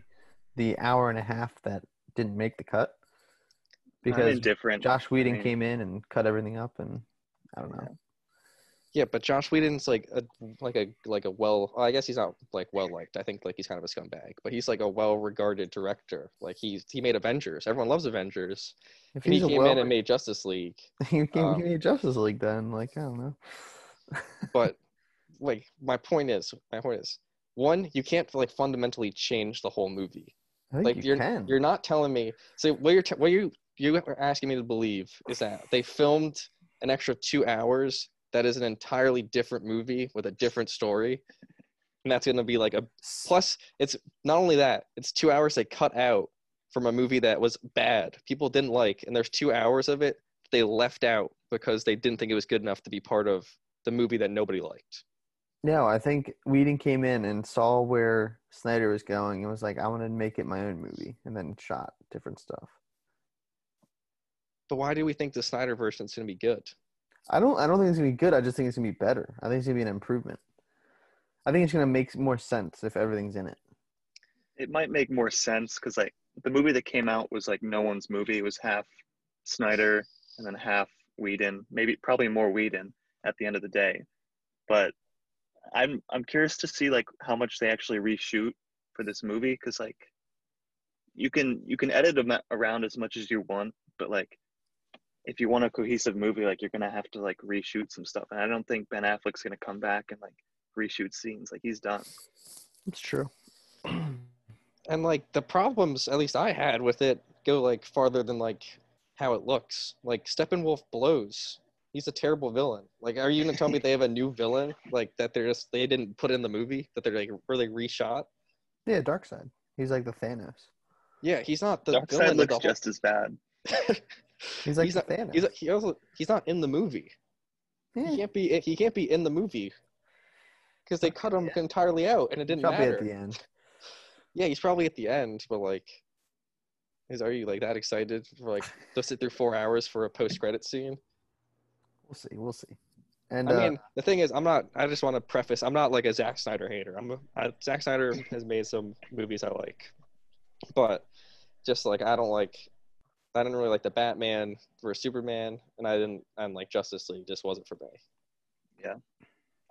the hour and a half that didn't make the cut because indifferent. Joss Whedon mean- came in and cut everything up, and I don't know. Yeah. But Joss Whedon's like a like a like a well. I guess he's not like well liked. I think like he's kind of a scumbag, but he's like a well regarded director. Like he's he made Avengers. Everyone loves Avengers. If And he came well, in and made Justice League. [laughs] he came, um, he made Justice League then. Like I don't know. [laughs] but like my point is my point is one you can't like fundamentally change the whole movie like you you're can. you're not telling me so what you're t- what you you are asking me to believe is that they filmed an extra two hours that is an entirely different movie with a different story and that's going to be like a plus it's not only that it's two hours they cut out from a movie that was bad people didn't like and there's two hours of it they left out because they didn't think it was good enough to be part of the movie that nobody liked No, I think Whedon came in and saw where Snyder was going and was like, I want to make it my own movie, and then shot different stuff. But why do we think the Snyder version is going to be good? I don't. I don't think it's gonna be good. I just think it's gonna be better. I think it's gonna be an improvement. I think it's gonna make more sense if everything's in it. It might make more sense because like the movie that came out was like no one's movie. It was half Snyder and then half Whedon. Maybe probably more Whedon at the end of the day. But I'm I'm curious to see like how much they actually reshoot for this movie because like you can you can edit around as much as you want, but like if you want a cohesive movie, like you're gonna have to like reshoot some stuff. And I don't think Ben Affleck's gonna come back and like reshoot scenes. Like he's done. It's true. [clears throat] And like the problems, at least I had with it, go like farther than like how it looks. Like Steppenwolf blows. He's a terrible villain. Like, are you gonna tell me they have a new villain like that? They're just they didn't put in the movie that they're like really reshot. Yeah, Darkseid. He's like the Thanos. Yeah, he's not the villain Darkseid looks the just as bad. [laughs] whole. He's like he's not. Thanos. He's he also he's not in the movie. Yeah, He can't be. He can't be in the movie because they cut him Yeah. entirely out, and it didn't probably matter. at the end. Yeah, he's probably at the end, but like, is are you like that excited for like to sit through four hours for a post credit scene? We'll see. We'll see. And I uh, mean, the thing is, I'm not. I just want to preface. I'm not like a Zack Snyder hater. I'm. A, I, Zack Snyder has made some movies I like, but just like I don't like. I didn't really like the Batman versus Superman, and I didn't. I'm like Justice League just wasn't for me. Yeah,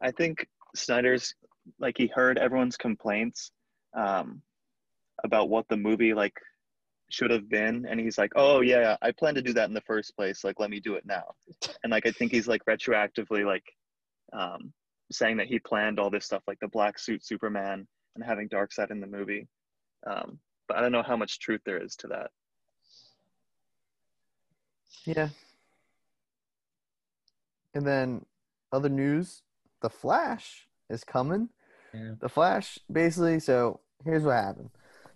I think Snyder's like he heard everyone's complaints um, about what the movie like should have been, and he's like, "Oh yeah, I planned to do that in the first place. Like, let me do it now." [laughs] And like, I think he's like retroactively like um, saying that he planned all this stuff, like the black suit Superman and having Darkseid in the movie. Um, but I don't know how much truth there is to that. Yeah. And then other news: The Flash is coming. Yeah. The Flash, basically. So here's what happened.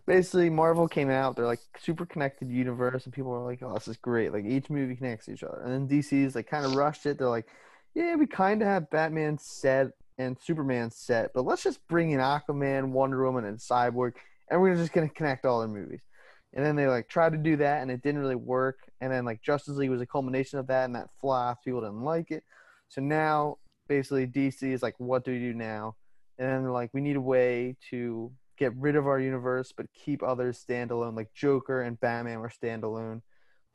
Basically, Marvel came out. They're like super connected universe, and people are like, "Oh, this is great!" Like each movie connects to each other. And then DC's like kind of rushed it. They're like, "Yeah, we kind of have Batman set and Superman set, but let's just bring in Aquaman, Wonder Woman, and Cyborg, and we're just gonna connect all their movies." And then they like tried to do that, and it didn't really work. And then like Justice League was a culmination of that, and that flopped. People didn't like it. So now, basically, DC is like, "What do we do now?" and then like we need a way to get rid of our universe but keep others standalone. Like Joker and Batman were standalone.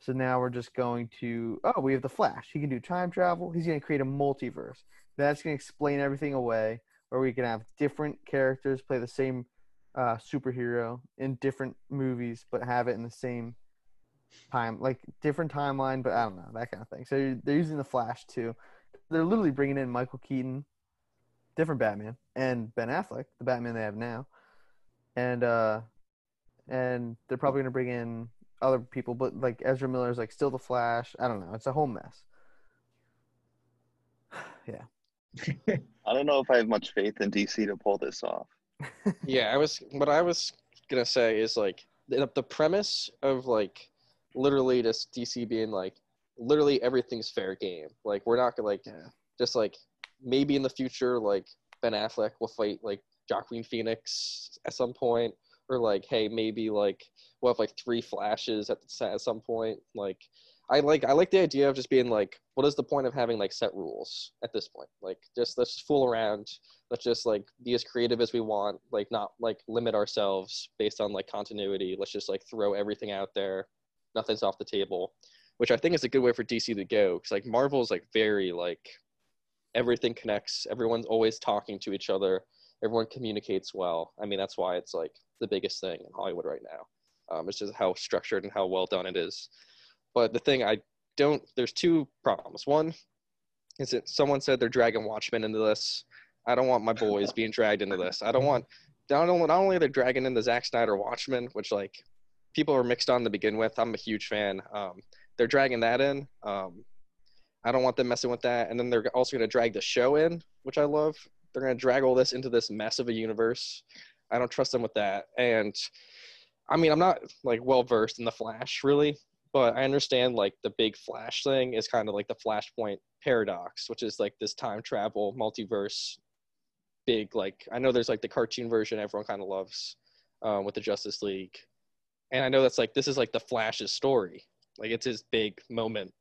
So now we're just going to oh we have the Flash. He can do time travel. He's going to create a multiverse. That's going to explain everything away. Where we can have different characters play the same uh, superhero in different movies, but have it in the same time, like different timeline. But I don't know that kind of thing. So they're using the Flash too. They're literally bringing in Michael Keaton, different Batman, and Ben Affleck, the Batman they have now, and uh, and they're probably gonna bring in other people, but like Ezra Miller is like still the Flash. I don't know. It's a whole mess. [sighs] yeah. [laughs] I don't know if I have much faith in DC to pull this off. Yeah, I was. What I was gonna say is like the, the premise of like literally just DC being like literally everything's fair game. Like we're not gonna like Yeah. just like maybe in the future like Ben Affleck will fight like Joaquin Phoenix at some point, or like hey maybe like we'll have like three flashes at the at some point. Like I like I like the idea of just being like, what is the point of having like set rules at this point? Like just let's fool around. Let's just like be as creative as we want. Like not like limit ourselves based on like continuity. Let's just like throw everything out there. Nothing's off the table, which I think is a good way for DC to go. Because like Marvel is like very like everything connects. Everyone's always talking to each other. Everyone communicates well. I mean that's why it's like the biggest thing in Hollywood right now. Um, it's just how structured and how well done it is. But the thing I don't, there's two problems. One is that someone said they're dragging Watchmen into this. I don't want my boys being dragged into this. I don't want, not only, not only are they dragging in the Zack Snyder Watchmen, which like people are mixed on to begin with. I'm a huge fan. Um, they're dragging that in. Um, I don't want them messing with that. And then they're also going to drag the show in, which I love. They're going to drag all this into this mess of a universe. I don't trust them with that. And I mean, I'm not like well versed in the Flash really, but I understand like the big Flash thing is kind of like the Flashpoint paradox, which is like this time travel multiverse big like I know there's like the cartoon version everyone kind of loves um, with the Justice League, and I know that's like this is like the Flash's story, like it's his big moment.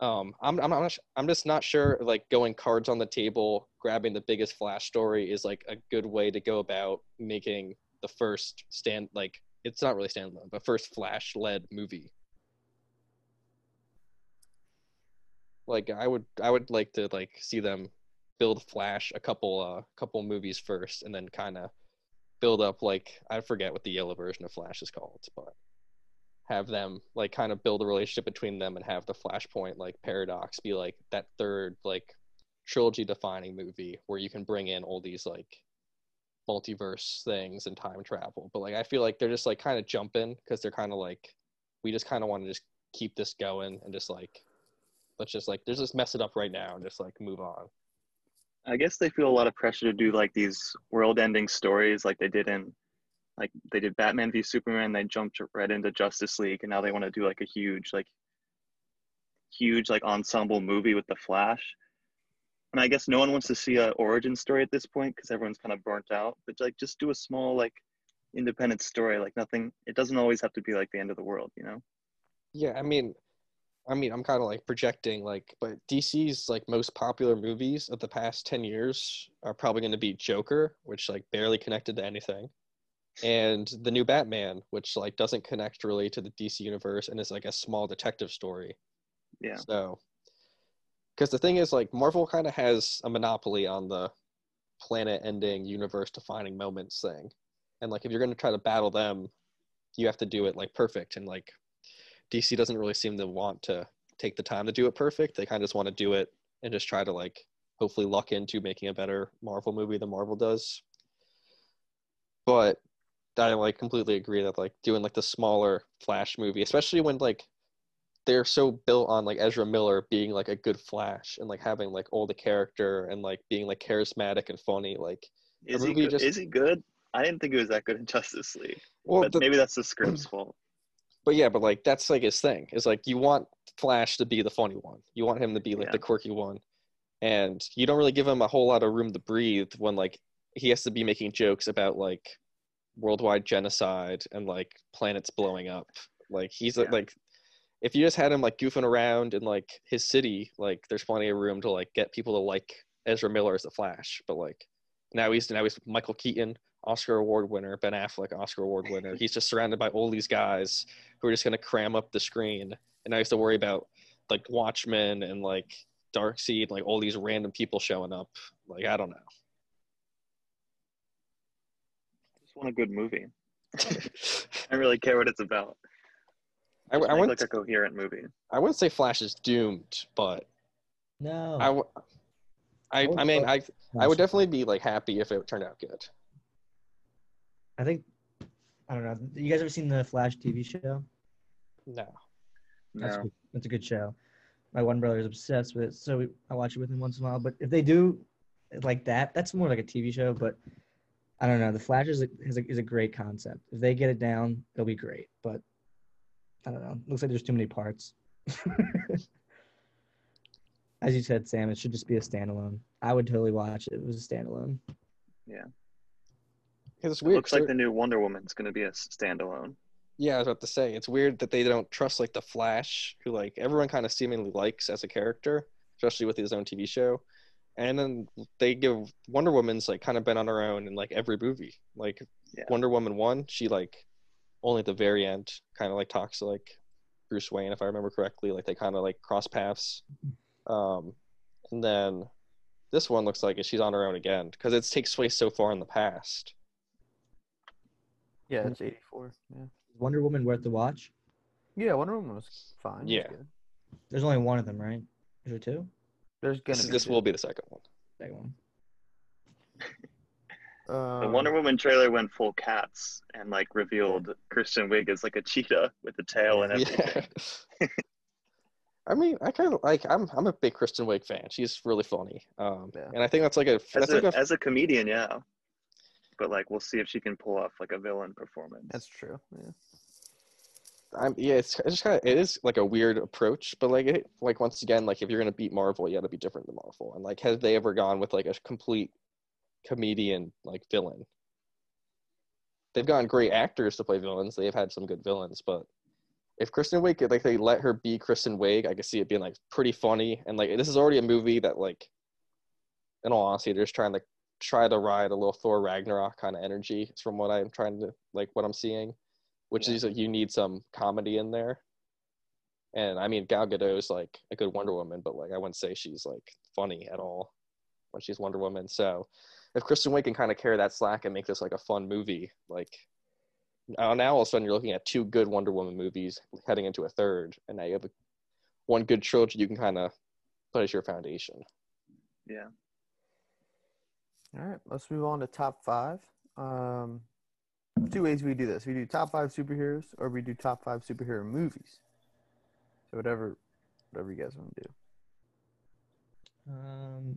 Um, I'm I'm not, I'm just not sure like going cards on the table, grabbing the biggest Flash story is like a good way to go about making the first stand like it's not really standalone, but first Flash led movie. Like I would I would like to like see them build Flash a couple uh couple movies first and then kind of build up like I forget what the yellow version of Flash is called, but have them like kind of build a relationship between them and have the Flashpoint like paradox be like that third like trilogy defining movie where you can bring in all these like multiverse things and time travel. But like I feel like they're just like kind of jumping because they're kind of like we just kind of want to just keep this going and just like let's just like let's just mess it up right now and just like move on. I guess they feel a lot of pressure to do like these world-ending stories, like they did in, like they did Batman v Superman. They jumped right into Justice League, and now they want to do like a huge, like, huge like ensemble movie with the Flash. And I guess no one wants to see a origin story at this point because everyone's kind of burnt out. But like, just do a small like independent story. Like nothing. It doesn't always have to be like the end of the world, you know. Yeah, I mean, I mean, I'm kind of like projecting like, but DC's like most popular movies of the past ten years are probably going to be Joker, which like barely connected to anything, and the new Batman, which like doesn't connect really to the DC universe and is like a small detective story. Yeah. So, because the thing is, like, Marvel kind of has a monopoly on the planet-ending, universe-defining moments thing, and like, if you're going to try to battle them, you have to do it like perfect, and like, DC doesn't really seem to want to take the time to do it perfect. They kind of just want to do it and just try to like hopefully luck into making a better Marvel movie than Marvel does. But I like completely agree that like doing like the smaller Flash movie, especially when like they're so built on like Ezra Miller being like a good Flash and like having like all the character and like being like charismatic and funny. Like Is he good? just- is he good? I didn't think it was that good in Justice League, well, but the- maybe that's the script's fault. But yeah, but like that's like his thing. Is like you want Flash to be the funny one. You want him to be like Yeah. the quirky one. And you don't really give him a whole lot of room to breathe when like he has to be making jokes about like worldwide genocide and like planets blowing up. Like he's Yeah. like if you just had him like goofing around in like his city, like there's plenty of room to like get people to like Ezra Miller as the Flash. But like now he's now he's Michael Keaton, Oscar award winner, Ben Affleck, Oscar award winner. [laughs] He's just surrounded by all these guys who are just gonna cram up the screen, and I used to worry about like Watchmen and like Darkseid, like all these random people showing up. Like I don't know. I just want a good movie. [laughs] I don't really care what it's about. I, Just I make, wouldn't like a coherent movie. I wouldn't say Flash is doomed, but No. I, w- I, would I mean, I, I would definitely be like happy if it turned out good. I think. I don't know. You guys ever seen the Flash TV show? No. That's No. good. That's a good show. My one brother is obsessed with it, so we, I watch it with him once in a while. But if they do like that, that's more like a TV show. But I don't know. The Flash is a, is a, is a great concept. If they get it down, it'll be great. But I don't know. Looks like there's too many parts. [laughs] As you said, Sam, it should just be a standalone. I would totally watch it. if It was a standalone. It's It looks like the new Wonder Woman's going to be a standalone. Yeah, I was about to say it's weird that they don't trust like the Flash, who like everyone kind of seemingly likes as a character, especially with his own TV show, and then they give Wonder Woman's like kind of been on her own in like every movie. Like Yeah. Wonder Woman one, she like only at the very end kind of like talks to like Bruce Wayne, if I remember correctly. Like they kind of like cross paths, um, and then this one looks like she's on her own again because it takes place so far in the past. Yeah, it's 84. Yeah. Is Wonder Woman worth the watch? Yeah, Wonder Woman was fine. it was Yeah. good. There's only one of them, right? Is there two? There's gonna This, be this two. will be the second one. Second one. Um, [laughs] The Wonder Woman trailer went full cats and like revealed Kristen Wiig as like a cheetah with a tail and everything. Yeah. [laughs] I mean, I kind of like. I'm I'm a big Kristen Wiig fan. She's really funny. Um, Yeah. and I think that's like a As a, like a as a comedian, yeah. But like, we'll see if she can pull off like a villain performance. That's true. Yeah. I'm, yeah. It's, it's just kind of it is like a weird approach, but like it like once again like if you're gonna beat Marvel, you got to be different than Marvel. And like, have they ever gone with like a complete comedian like villain? They've gotten great actors to play villains. They've had some good villains, but if Kristen Wiig, like they let her be Kristen Wiig, I could see it being like pretty funny. And like this is already a movie that like, in all honesty, they're just trying to try to ride a little Thor Ragnarok kind of energy. From what I'm trying to like what I'm seeing, which Yeah. is like you need some comedy in there. And I mean Gal Gadot's like a good Wonder Woman, but like I wouldn't say she's like funny at all when she's Wonder Woman. So if Kristen Wiig can kind of carry that slack and make this like a fun movie, like now, now all of a sudden you're looking at two good Wonder Woman movies heading into a third, and now you have a, one good trilogy you can kind of put as your foundation. Yeah. All right, let's move on to top five. Um, two ways we do this: we do top five superheroes, or we do top five superhero movies. So whatever, whatever you guys want to do. Um,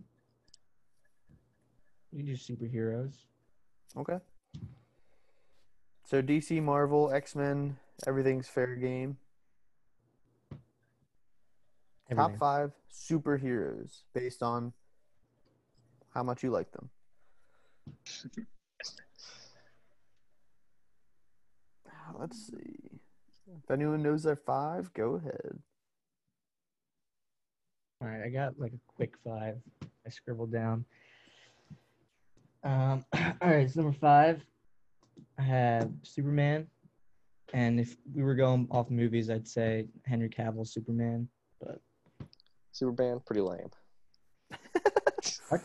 you do superheroes. Okay. So DC, Marvel, X Men, everything's fair game. Top five superheroes based on how much you like them. Ah, Let's see. If anyone knows their five, go ahead. All right, I got like a quick five. I scribbled down. Um, [clears throat] all right, so number five, I have Superman, and if we were going off movies, I'd say Henry Cavill Superman. But Superman, pretty lame. [laughs]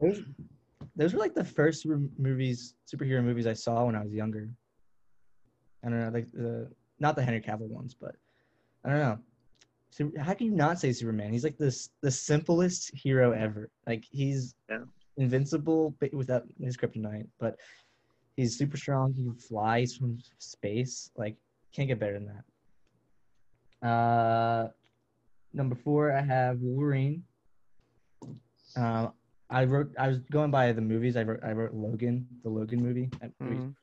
those, [laughs] those were like the first super movies, superhero movies I saw when I was younger. I don't know, like the not the Henry Cavill ones, but I don't know. So how can you not say Superman? He's like this the simplest hero ever. Like he's Yeah. invincible but without his kryptonite, but he's super strong. He flies from space. Like can't get better than that. Uh, number four, I have Wolverine. Um, I wrote. I was going by the movies. I wrote. I wrote Logan, the Logan movie. I- Mhm.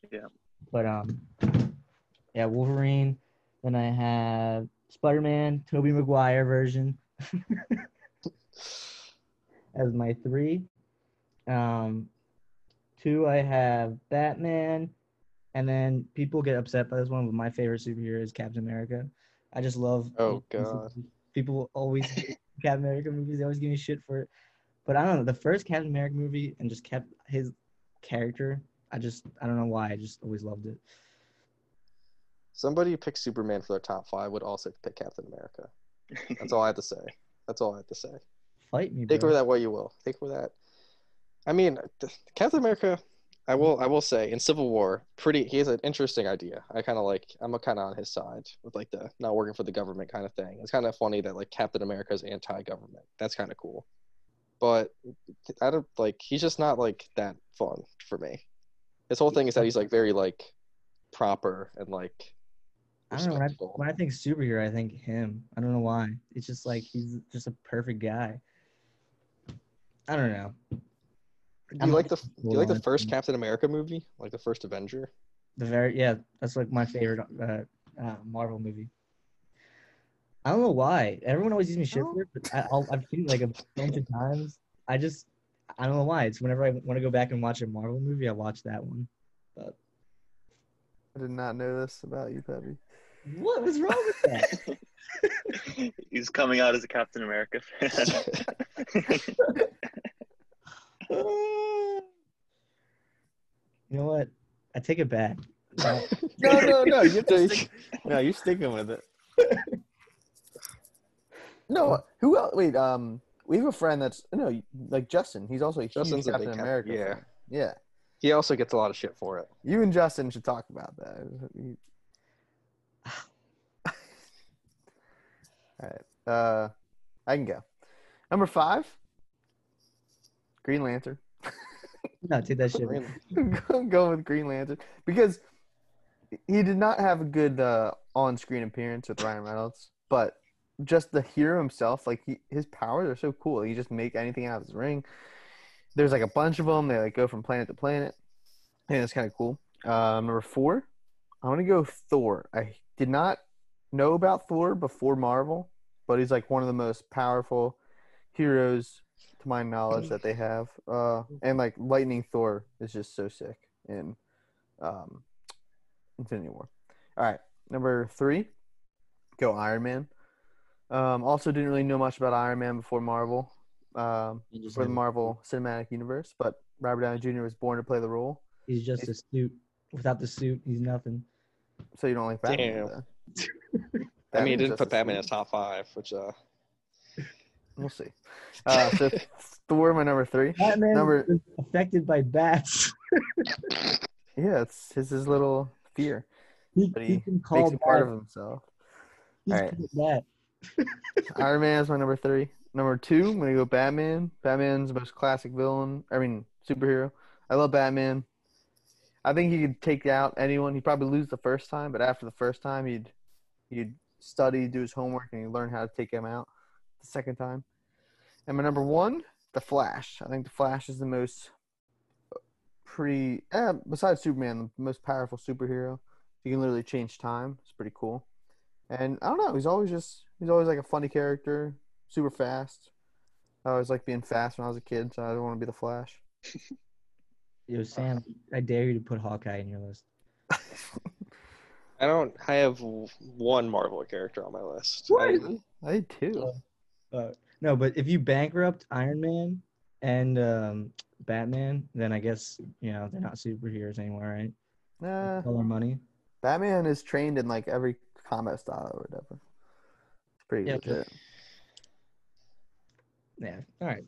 But um, yeah, Wolverine. Then I have Spider Man, Tobey Maguire version [laughs] as my three. Um, two, I have Batman, and then people get upset by this one, but my favorite superhero is Captain America. I just love. Oh, God. People always Captain America movies. They always give me shit for it, But I don't know. The first Captain America movie and just kept his character. I just I don't know why. I just always loved it. Somebody who picked Superman for their top five would also pick Captain America. That's all I have to say. That's all I have to say. Fight me, Take for that what you will. Take for that. I mean, Captain America. I will. I will say in Civil War, pretty. He has an interesting idea. I kind of like. I'm kind of on his side with like the not working for the government kind of thing. It's kind of funny that like Captain America is anti-government. That's kind of cool. But I don't like. He's just not like that fun for me. His whole thing is that he's like very like proper and like. I don't know. When I, when I think superhero, I think him. I don't know why. It's just like he's just a perfect guy. I don't know. Do I'm you like the Do you like the first. Captain America movie, like the first Avenger? The very yeah, that's like my favorite uh, uh, Marvel movie. I don't know why. Everyone always uses me shit Oh. for it, but I, I'll, I've seen it like a bunch of times. I just I don't know why. It's whenever I want to go back and watch a Marvel movie, I watch that one. But I did not know this about you, Peppy. What was wrong with that? [laughs] He's coming out as a Captain America fan. [laughs] you know what? I take it back. No, No, no, [laughs] no. You have to stick, no, you're sticking with it. No, who else? Wait, um, we have a friend that's no, like Justin. He's also a huge Justin's a Captain Cap- America. yeah. fan. yeah. He also gets a lot of shit for it. You and Justin should talk about that. [sighs] All right. Uh, I can go. Number five, Green Lantern. [laughs] no, take that shit. Really. I'm going with Green Lantern because he did not have a good uh, on-screen appearance with Ryan Reynolds, but just the hero himself, like he, his powers are so cool. He just make anything out of his ring. There's like a bunch of them. They like go from planet to planet, and it's kind of cool. Um, number four, I'm gonna go Thor. I did not know about Thor before Marvel, but he's like one of the most powerful heroes to my knowledge that they have. Uh, and like Lightning Thor is just so sick in um, Infinity War. All right, number three, go Iron Man. Um, also didn't really know much about Iron Man before Marvel, um, for the Marvel Cinematic Universe, but Robert Downey Jr. was born to play the role. He's just a suit. Without the suit, he's nothing. So you don't like Batman? Damn. though? [laughs] I mean, he didn't put a Batman in his top five, which uh, We'll see. Uh, so [laughs] Thor, my number three. Batman Number- affected by bats. [laughs] Yeah, it's his, his little fear, He, but he he can call makes it part of himself. He's Alright. that. Iron Man is my number three. Number two, I'm gonna go Batman. Batman's the most classic villain. I mean, superhero. I love Batman. I think he could take out anyone. He'd probably lose the first time, but after the first time, he'd he'd study, do his homework, and he'd learn how to take him out the second time. And my number one, the Flash. I think the Flash is the most pretty. Eh, besides Superman, the most powerful superhero. He can literally change time. It's pretty cool. And I don't know. He's always just he's always like a funny character, super fast. I always like being fast when I was a kid, so I don't want to be the Flash. Yo, Sam, I dare you to put Hawkeye in your list. I don't. I have one Marvel character on my list. What? I- I did too. Uh, no, but if you bankrupt Iron Man and um, Batman, then I guess you know they're not superheroes anymore, right? Nah, All their money. Batman is trained in like every combat style or whatever. It's pretty Yeah, legit. Yeah. All right.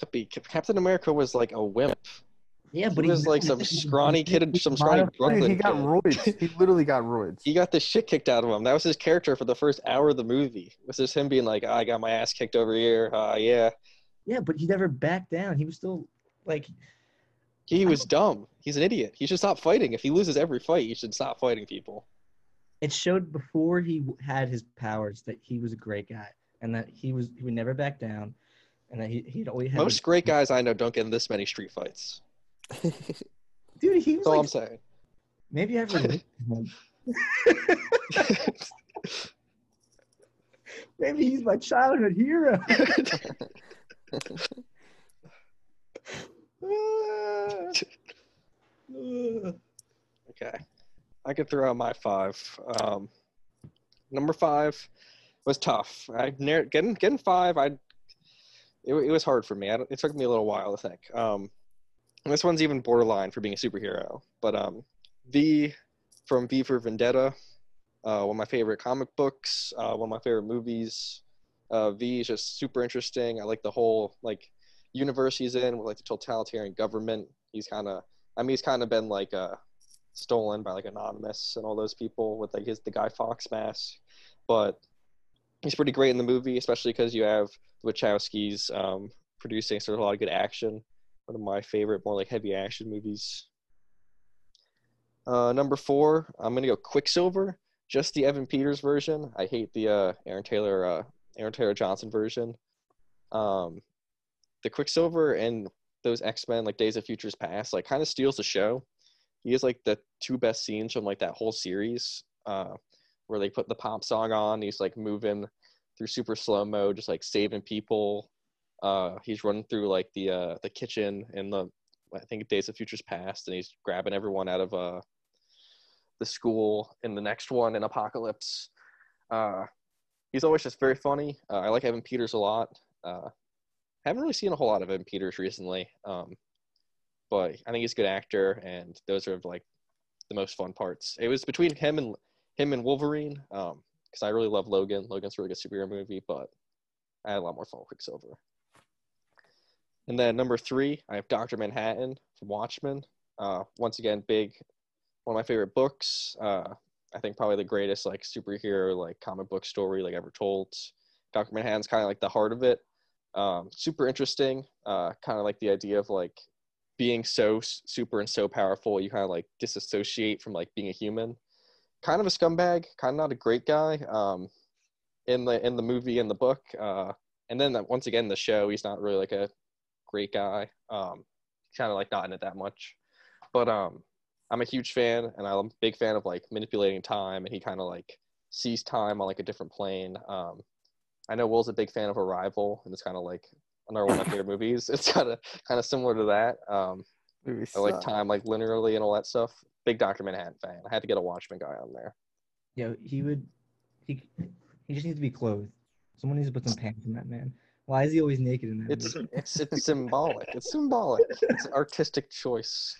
Could be- Captain America was like a wimp. Yeah, but He but was like [laughs] some scrawny kid, some scrawny Dude, Brooklyn he got kid. roids. He [laughs] literally got roids. He got the shit kicked out of him. That was his character for the first hour of the movie. It was just him being like, "I got my ass kicked over here." Uh, yeah, Yeah, but he never backed down. He was still like he was dumb. He's an idiot. He should stop fighting. If he loses every fight, he should stop fighting people. It showed before he had his powers that he was a great guy and that he was he would never back down and that he he'd always had Most great guys I know don't get in this many street fights. [laughs] dude he was That's all like I'm saying. maybe I've related him. maybe he's my childhood hero. [laughs] [laughs] Okay. I could throw out my five. Um, number five was tough. I getting getting five. I it, it was hard for me. I it took me a little while to think. Um, this one's even borderline for being a superhero. But um, V from V for Vendetta, uh, one of my favorite comic books, uh, one of my favorite movies. Uh, v is just super interesting. I like the whole like universe he's in with like the totalitarian government. He's kind of, I mean, he's kind of been like uh, stolen by like Anonymous and all those people with like his the Guy Fawkes mask, but he's pretty great in the movie, especially because you have the Wachowskis um, producing sort of a lot of good action. One of my favorite, more like heavy action movies. Uh, number four, I'm gonna go Quicksilver, just the Evan Peters version. I hate the uh, Aaron Taylor, uh, Aaron Taylor Johnson version. Um, the Quicksilver and those X Men, like Days of Futures Past, like kind of steals the show. He has like the two best scenes from like that whole series, uh, where they put the pop song on. He's like moving through super slow mo, just like saving people. Uh, he's running through like the uh, the kitchen in the I think Days of Futures Past, and he's grabbing everyone out of uh, the school in the next one in Apocalypse. Uh, he's always just very funny. Uh, I like Evan Peters a lot. Uh, haven't really seen a whole lot of Evan Peters recently, um, but I think he's a good actor, and those are like the most fun parts. It was between him and him and Wolverine, because um, I really love Logan. Logan's a really good superhero movie, but I had a lot more fun with Quicksilver. And then number three, I have Doctor Manhattan from Watchmen. Uh, once again, big one of my favorite books. Uh, I think probably the greatest like superhero like comic book story like ever told. Doctor Manhattan's kind of like the heart of it. Um, super interesting. Uh, kind of like the idea of like being so super and so powerful, you kind of like disassociate from like being a human. Kind of a scumbag. Kind of not a great guy. Um, in the in the movie in the book, uh, and then once again the show, he's not really like a great guy. Um, kind of like not in it that much, but um, I'm a huge fan, and I'm a big fan of like manipulating time, and he kind of like sees time on like a different plane. Um, I know Will's a big fan of Arrival, and it's kind of like another one of my favorite movies. [laughs] It's kind of kind of similar to that. Um, I like time, like linearly and all that stuff. Big Doctor Manhattan fan. I had to get a Watchmen guy on there. Yeah, he would. He he just needs to be clothed. Someone needs to put some pants in that man. Why is he always naked in that? It's movie? it's it's symbolic. It's symbolic. It's an artistic choice.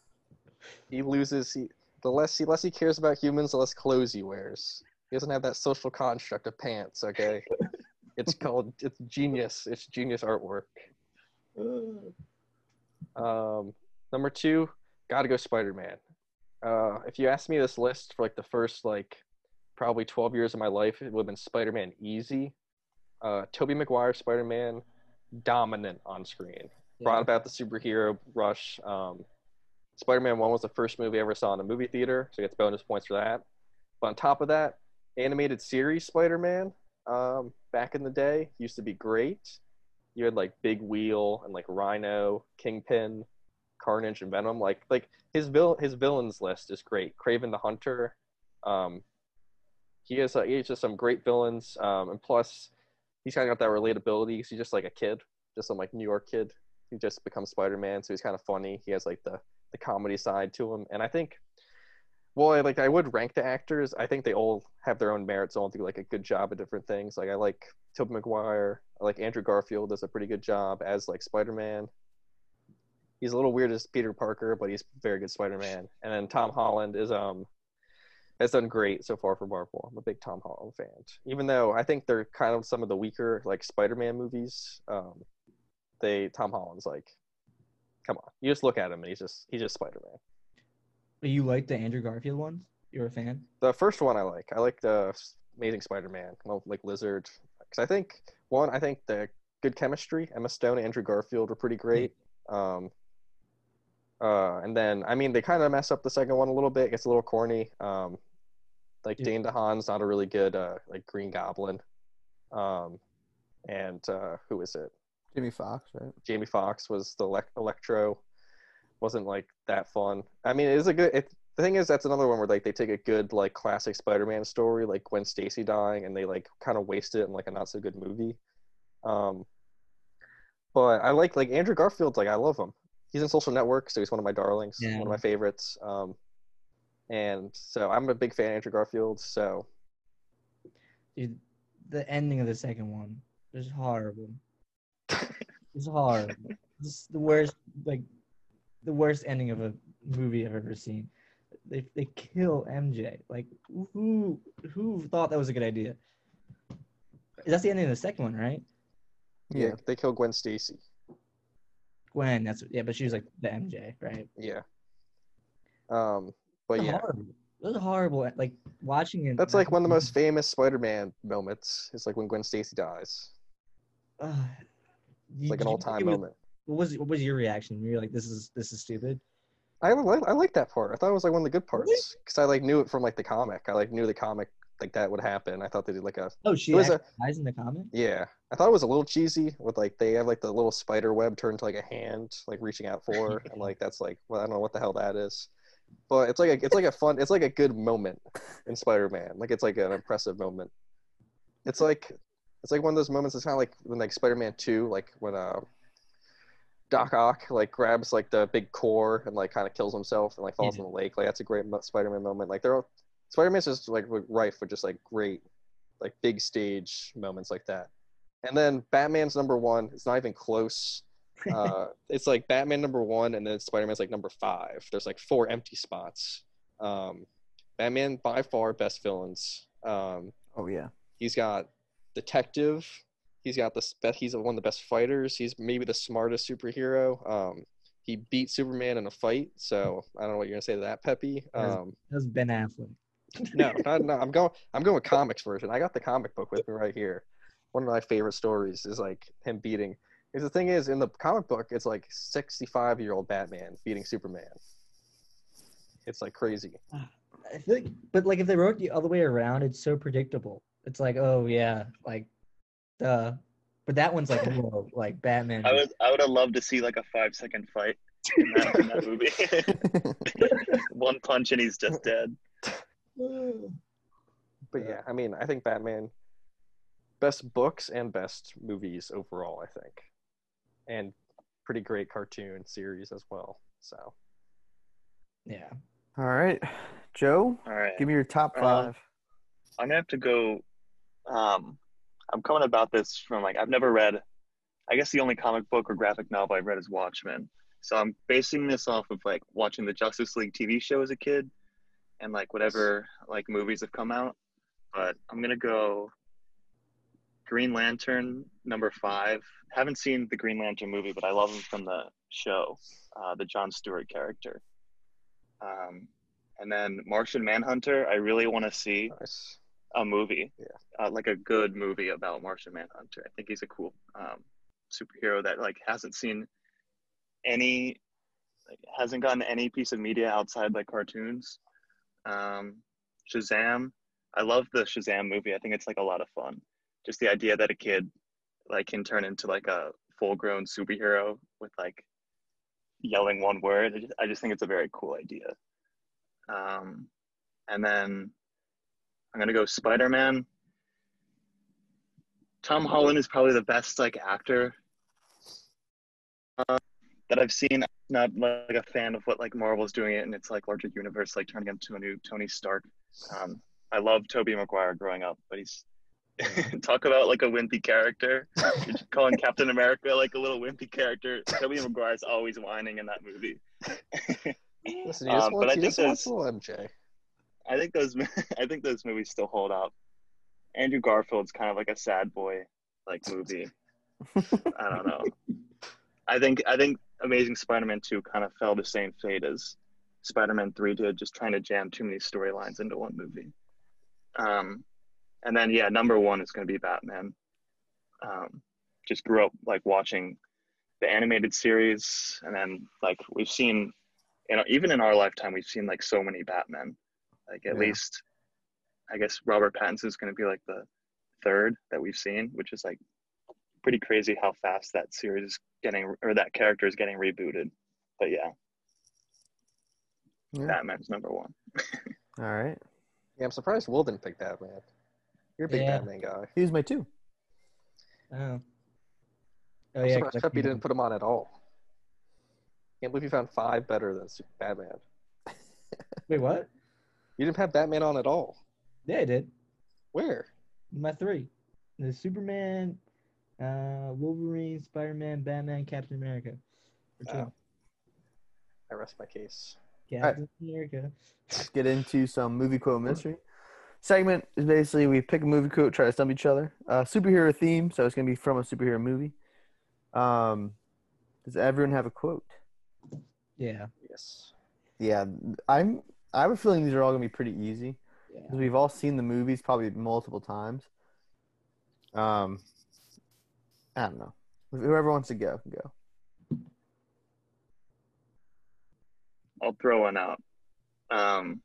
[laughs] he loses. He the less he less he cares about humans, the less clothes he wears. He doesn't have that social construct of pants. Okay, it's [laughs] called it's genius. It's genius artwork. [sighs] Um, number two, gotta go Spider Man. Uh, if you asked me this list for like the first like probably 12 years of my life, it would have been Spider Man easy. Uh, Tobey Maguire Spider Man, dominant on screen. Yeah. Brought about the superhero rush. Um, Spider Man 1 was the first movie I ever saw in a movie theater, so he gets bonus points for that. But on top of that, animated series Spider Man um, back in the day used to be great. You had like Big Wheel and like Rhino, Kingpin, Carnage, and Venom. Like like his vil- his villains list is great. Kraven the Hunter. Um, he has uh, he has just some great villains, um, and plus he's kind of got that relatability. He's just like a kid, just some like New York kid. He just becomes Spider Man, so he's kind of funny. He has like the the comedy side to him. And I think, well, I, like I would rank the actors. I think they all have their own merits. All do like a good job at different things. Like I like Tobey Maguire. I like Andrew Garfield does a pretty good job as like Spider Man. He's a little weird as Peter Parker, but he's very good Spider Man. And then Tom Holland is um has done great so far for Marvel. I'm a big Tom Holland fan, even though I think they're kind of some of the weaker like Spider-Man movies. Um, they Tom Holland's like Come on, you just look at him and he's just he's just Spider Man. You like the Andrew Garfield ones? You're a fan? The first one I like. I like the Amazing Spider Man. Well, like Lizard, because I think one, I think the good chemistry. Emma Stone, Andrew Garfield were pretty great. Um, uh, and then I mean they kind of mess up the second one a little bit. It gets a little corny. Um, like yeah. Dane DeHaan's not a really good uh, like Green Goblin. Um, and uh, who is it? Jamie Foxx, right? Jamie Foxx was the le- Electro. Wasn't like that fun. I mean, it is a good. It, the thing is, that's another one where like they take a good like classic Spider-Man story, like Gwen Stacy dying, and they like kind of waste it in like a not so good movie. Um, but I like like Andrew Garfield. Like I love him. He's in Social Network, so he's one of my darlings, yeah. one of my favorites. Um, and so I'm a big fan of Andrew Garfield. So, Dude, the ending of the second one is horrible. [laughs] It's hard. It's the worst, like, the worst ending of a movie I've ever seen. They they kill MJ. Like, who who thought that was a good idea? That's the ending of the second one, right? Yeah, they kill Gwen Stacy. Gwen. That's yeah, but she was like the MJ, right? Yeah. Um, but It was yeah, horrible. It was horrible. Like watching it. that's like one of the most famous Spider-Man moments. Is like when Gwen Stacy dies. Uh, It's like an all-time moment. What was what was your reaction? You're like, this is this is stupid. I like I like that part. I thought it was like one of the good parts because I like knew it from like the comic. I like knew the comic like that would happen. I thought they did like a Oh, she It was a- in the comic. yeah. I thought it was a little cheesy with like they have like the little spider web turned to like a hand like reaching out for and like that's like well I don't know what the hell that is, but it's like a it's like a fun it's like a good moment in Spider-Man. Like it's like an impressive moment. It's like it's like one of those moments. It's kind of like when like Spider-Man Two, like when uh Doc Ock like grabs like the big core and like kind of kills himself and like falls Yeah. in the lake. Like that's a great Spider-Man moment. Like they're all, Spider-Man's just like rife with just like great like big stage moments like that. And then Batman's number one. It's not even close. [laughs] Uh, it's like Batman number one, and then Spider-Man's like number five. There's like four empty spots. Um, Batman by far best villains. Um, Oh yeah. He's got detective. He's got the best. He's one of the best fighters. He's maybe the smartest superhero. Um, he beat Superman in a fight. So I don't know what you're gonna say to that, Peppy. Um, That was Ben Affleck. no, [laughs] not, no, I'm going. I'm going with comics version. I got the comic book with me right here. One of my favorite stories is like him beating. Because the thing is, in the comic book, it's like 65 year old Batman beating Superman. It's like crazy. [sighs] I feel like, but like if they wrote the other way around, it's so predictable. It's like, oh yeah, like, duh. But that one's like, [laughs] whoa, like Batman. I would I would have loved to see like a five second fight in that, in that movie. [laughs] [laughs] One punch and he's just dead. [sighs] But yeah, I mean, I think Batman, best books and best movies overall. I think, and pretty great cartoon series as well. So yeah. All right, Joe, All right. give me your top Uh, five. I'm gonna have to go. Um, I'm coming about this from like I've never read. I guess the only comic book or graphic novel I've read is Watchmen. So I'm basing this off of like watching the Justice League TV show as a kid, and like whatever like movies have come out. But I'm gonna go. Green Lantern number five. Haven't seen the Green Lantern movie, but I love him from the show, uh, the John Stewart character. Um, and then Martian Manhunter. I really want to see nice. A movie, Yeah. uh, like a good movie about Martian Manhunter. I think he's a cool um, superhero that like hasn't seen any, like, hasn't gotten any piece of media outside like cartoons. Um, Shazam, I love the Shazam movie. I think it's like a lot of fun. Just the idea that a kid like can turn into like a full-grown superhero with like yelling one word. I just, I just think it's a very cool idea. Um, and then I'm gonna go Spider Man. Tom Holland is probably the best like actor uh, that I've seen. Not like a fan of what like Marvel's doing it, and it's like larger universe, like turning him to a new Tony Stark. Um, I love Tobey Maguire growing up, but he's [laughs] talk about like a wimpy character. You're calling [laughs] Captain America like a little wimpy character. Tobey Maguire's always whining in that movie. [laughs] Listen, you just Um, want, but I you think just want there's- little MJ. I think those [laughs] I think those movies still hold up. Andrew Garfield's kind of like a sad boy like movie. I don't know. [laughs] I think I think Amazing Spider-Man 2 kind of fell the same fate as Spider-Man 3 did, just trying to jam too many storylines into one movie. Um, and then yeah, number one is going to be Batman. Um, just grew up like watching the animated series, and then like we've seen, you know, even in our lifetime, we've seen like so many Batmen. Like at Yeah. least, I guess Robert Pattinson is going to be like the third that we've seen, which is like pretty crazy how fast that series is getting or that character is getting rebooted. But yeah, Yeah. Batman's number one. [laughs] All right, Yeah, I'm surprised Will didn't pick Batman. You're a big Yeah. Batman guy. he was my two. Oh. Oh I'm yeah. surprised 'cause I Peppy didn't put him on at all. Can't believe you found five better than Super Batman. Wait, what? You didn't have Batman on at all. Yeah, I did. Where? My three. The Superman, Uh, Wolverine, Spider Man, Batman, Captain America. Or two. Oh. I rest my case. Captain America. Let's get into some movie quote mystery. Segment is basically we pick a movie quote, try to stump each other. Uh, superhero theme, so it's gonna be from a superhero movie. Um, does everyone have a quote? Yeah. Yes. Yeah, I'm. I have a feeling these are all gonna be pretty easy Yeah. because we've all seen the movies probably multiple times. Um, I don't know. Whoever wants to go, go. I'll throw one out. Um,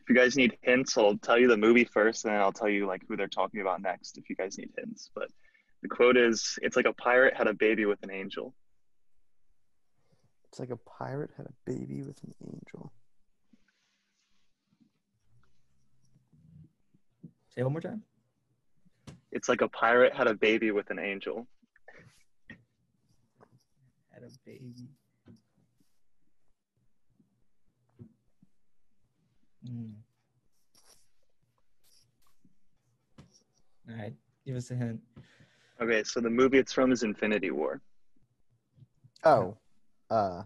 if you guys need hints, I'll tell you the movie first, and then I'll tell you like who they're talking about next. If you guys need hints, but the quote is, "It's like a pirate had a baby with an angel." It's like a pirate had a baby with an angel. Say it one more time. It's like a pirate had a baby with an angel. Had a baby. Mm. All right. Give us a hint. Okay, so the movie it's from is Infinity War. Oh, uh,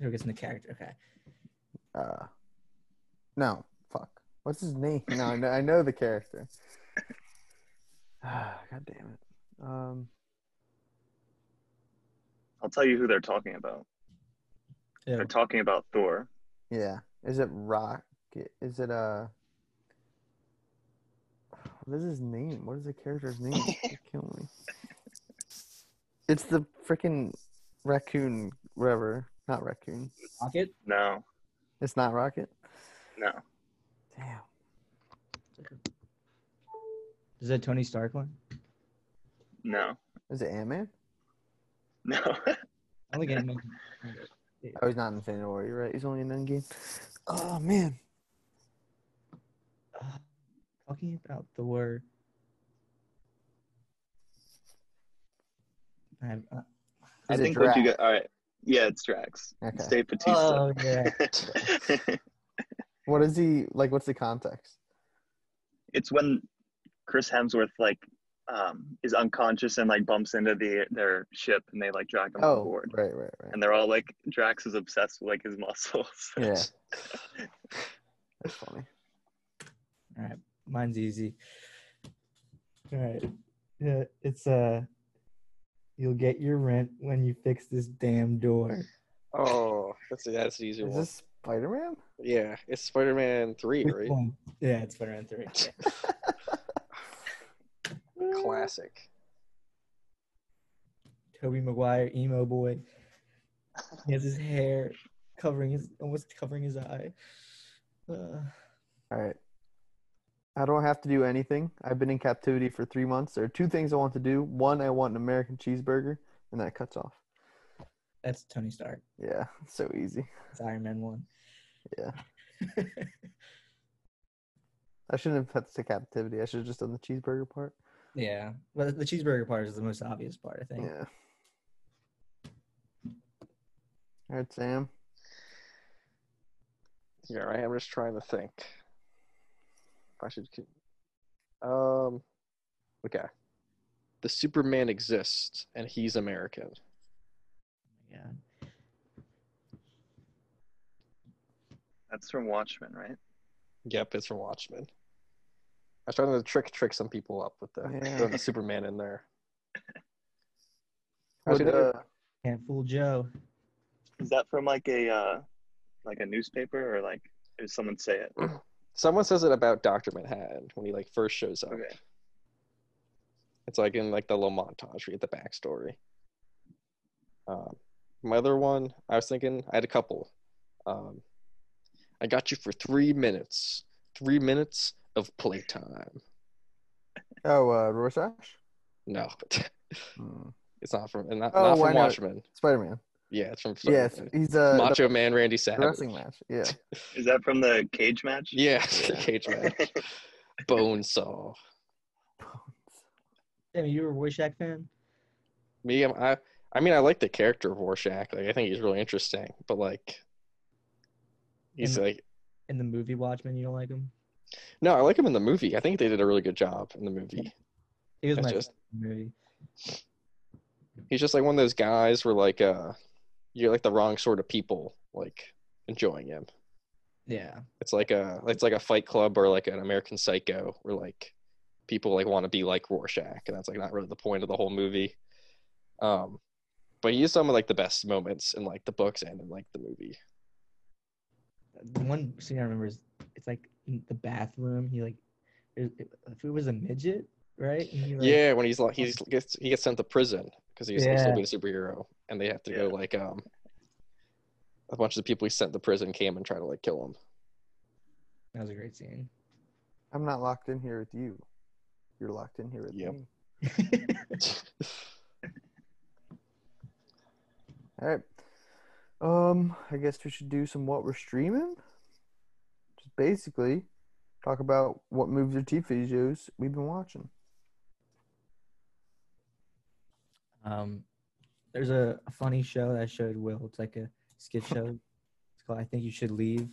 Who gets in the character? Okay. uh, no, fuck. What's his name? No, I know, I know the character. Ah, [sighs] God damn it. Um, I'll tell you who they're talking about. Yeah. They're talking about Thor. yeah. Is it Rocket? Is it uh? What is his name? What is the character's name? [laughs] You're killing me. It's the freaking raccoon, whatever. Not raccoon. Rocket? No, It's not Rocket. no, Damn. Is that Tony Stark one? no, Is it Ant Man? no. I think Ant-Man. Oh, he's not in Infinity War. You're right. He's only in Endgame. Oh man. Uh, talking about Thor. I have, uh, I think what you got. All right. Yeah, it's Drax. Okay. Dave Bautista. oh yeah. [laughs] [laughs] What is he like? What's the context? it's when Chris Hemsworth like um is unconscious and like bumps into the their ship and they like drag him on Oh, board. right, right, right. And they're all like Drax is obsessed with like his muscles. Yeah, [laughs] that's funny. All right, mine's easy. All right, yeah, it's uh, you'll get your rent when you fix this damn door. Oh, that's that's an easy Is one. this Spider Man? Yeah, it's Spider-Man three, right? Yeah, it's Spider-Man three. [laughs] Classic. Tobey Maguire, emo boy. He has his hair covering his almost covering his eye. Uh, All right. I don't have to do anything. I've been in captivity for three months. There are two things I want to do. One, I want an American cheeseburger, and that cuts off. That's Tony Stark. Yeah, [laughs] so easy. It's Iron Man one. Yeah. [laughs] I shouldn't have had to say captivity. I should have just done the cheeseburger part. yeah, but the cheeseburger part is the most obvious part, I think. Yeah. All right, Sam. Yeah, right. I'm just trying to think. I should. keep- Um. Okay. The Superman exists, and he's American. Yeah. That's from Watchmen, right? Yep, it's from Watchmen. I was trying to trick trick some people up with the Yeah. [laughs] throwing the Superman in there. [laughs] Would, Actually, uh, Can't fool Joe. Is that from like a uh like a newspaper or like did someone say it? [clears throat] Someone says it about Doctor Manhattan when he like first shows up. Okay. It's like in like the little montage, we get the backstory. Um, my other one, I was thinking, I had a couple. Um, I got you for three minutes. Three minutes of playtime. oh, uh, Rorschach? No, [laughs] Hmm. it's not from, and not, Oh, not I from know. Watchmen. Spider Man. Yeah, it's from Yes, Spider-Man. he's uh, Macho Man Randy the Savage. wrestling match. Yeah. [laughs] Is that from the cage match? Yeah, [laughs] Yeah. cage match. Bone saw. Damn, you were a Rorschach fan? Me, I'm, I, I mean, I like the character of Rorschach. Like, I think he's really interesting. But like, he's And- like, In the movie Watchmen, you don't like him? no, I like him in the movie. I think they did a really good job in the movie. He was It's my just- movie. He's just like one of those guys where like uh you're like the wrong sort of people like enjoying him. Yeah. It's like a it's like a Fight Club or like an American Psycho where like people like want to be like Rorschach, and that's like not really the point of the whole movie. Um, but he used some of like the best moments in like the books and in like the movie. The one scene I remember is it's like in the bathroom. He like, if it was a midget, right? And he, like, yeah, when he's like he's gets he gets sent to prison because he's supposed to Yeah. be a superhero, and they have to go like um a bunch of the people he sent to prison came and tried to like kill him. That was a great scene. I'm not locked in here with you. You're locked in here with Yep. me. [laughs] [laughs] All right. Um, I guess we should do some what we're streaming. Just basically talk about what movies or TV shows we've been watching. Um, there's a, a funny show that I showed Will. It's like a skit show. [laughs] It's called I Think You Should Leave.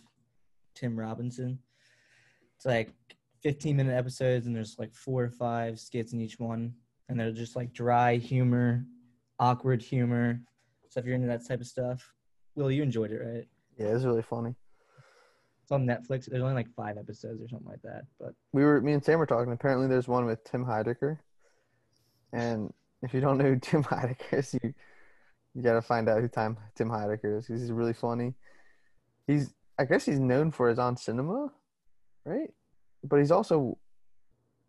Tim Robinson. It's like 15 minute episodes, and there's like four or five skits in each one, and they're just like dry humor, awkward humor. So if you're into that type of stuff, Will, you enjoyed it, right? Yeah, it was really funny. It's on Netflix. There's only like five episodes or something like that, but We were me and Sam were talking. Apparently, there's one with Tim Heidecker, and if you don't know who Tim [laughs] Heidecker is, you you got to find out who Tim Tim Heidecker is. He's really funny. He's I guess he's known for his on cinema, right? But he's also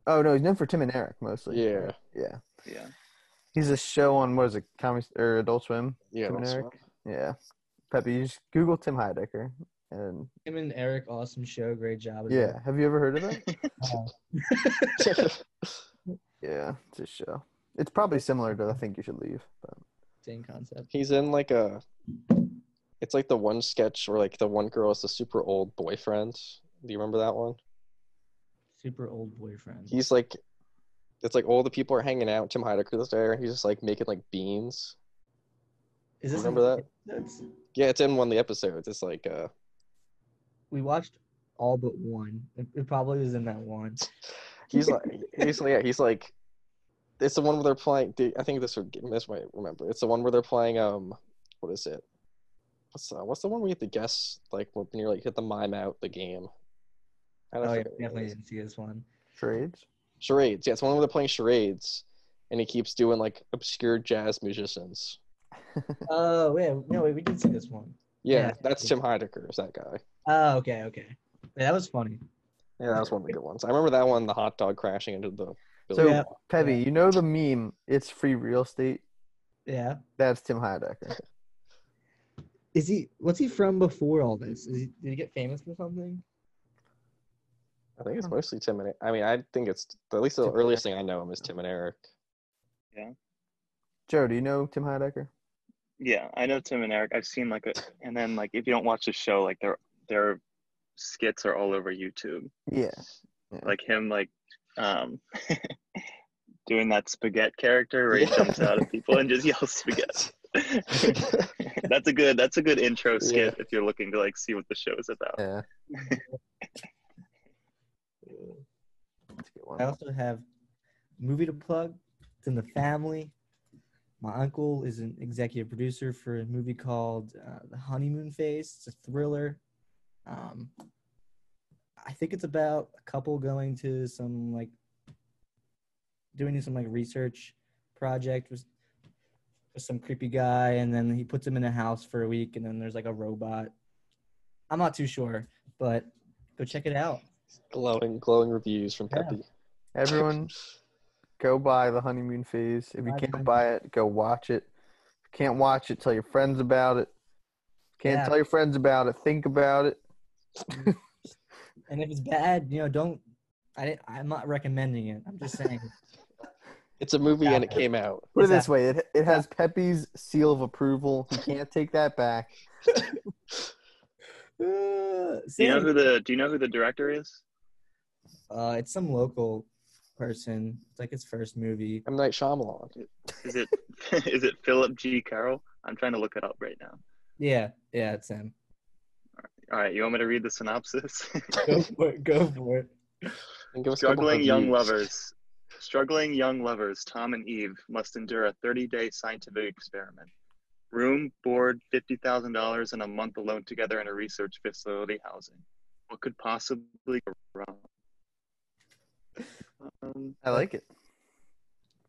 oh no, he's known for Tim and Eric mostly. Yeah. yeah. Yeah. He's a show on what is it, Comedy or Adult Swim? Yeah, Tim and Eric. what- Yeah. Peppy, you just Google Tim Heidecker, and him and Eric, awesome show, great job. as yeah, have you ever heard of that? [laughs] [laughs] yeah, it's a show. It's probably similar to I think you should leave. But Same concept. He's in like a. It's like the one sketch where like the one girl is the super old boyfriend. Do you remember that one? Super old boyfriend. He's like, it's like all the people are hanging out. Tim Heidecker's there. and He's just like making like beans. Is this remember that? the episodes? Yeah, it's in one of the episodes. It's like uh, We watched all but one. It, it probably was in that one. [laughs] he's like, he's yeah, he's like, it's the one where they're playing. I think this would this might remember. It's the one where they're playing. Um, what is it? What's uh, what's the one where you have to guess like when you're like hit the mime out the game? I don't Oh yeah, forget what definitely didn't see this one. trades. Charades. Yeah, it's one where they're playing charades, and he keeps doing like obscure jazz musicians. [laughs] Oh wait, no wait, we did see this one. Yeah, Yeah. that's Tim Heidecker. Is that guy? Oh okay, okay. Yeah, that was funny. Yeah, that was one of the good ones. I remember that one. The hot dog crashing into the. So building. Yeah. Peppy, Yeah. you know the meme? It's free real estate. Yeah. That's Tim Heidecker. [laughs] Is he? What's he from before all this? Is he? Did he get famous for something? I think it's mostly Tim and. I mean, I think it's at least the Tim and earliest thing I know him is Tim and Eric. Yeah. Joe, do you know Tim Heidecker? Yeah, I know Tim and Eric. I've seen like a, and then like if you don't watch the show, like their their skits are all over YouTube. Yeah. Like him, like um, [laughs] doing that spaghetti character where he Yeah. jumps out at people and just yells spaghetti. [laughs] that's a good. That's a good intro skit if you're looking to like see what the show is about. Yeah. [laughs] That's good one. I also have a movie to plug. It's in the family. My uncle is an executive producer for a movie called uh, The Honeymoon Phase. It's a thriller. Um, I think it's about a couple going to some like doing some like research project with, with some creepy guy, and then he puts him in a house for a week, and then there's like a robot. I'm not too sure, but go check it out. glowing, glowing reviews from Yeah. Peppy. Everyone, go buy the honeymoon phase. If you can't buy it, go watch it. If you can't watch it, tell your friends about it. Can't Yeah. tell your friends about it. Think about it. [laughs] And if it's bad, you know, don't. I didn't, I'm not recommending it. I'm just saying. [laughs] It's a movie and it came out. Put it this way: it it has Pepe's seal of approval. He can't take that back. [laughs] Uh, Do you know who the Do you know who the director is? uh, it's some local person. It's like his first movie. M Night Shyamalan. Is it [laughs] is it Philip G. Carroll? I'm trying to look it up right now. Yeah, yeah, it's him. All right, you want me to read the synopsis? [laughs] Go for it. Go for it. And give us Struggling young reviews. lovers, struggling young lovers Tom and Eve must endure a 30-day scientific experiment. Room, board, fifty thousand dollars, and a month alone together in a research facility housing. What could possibly go wrong? Um, I like it.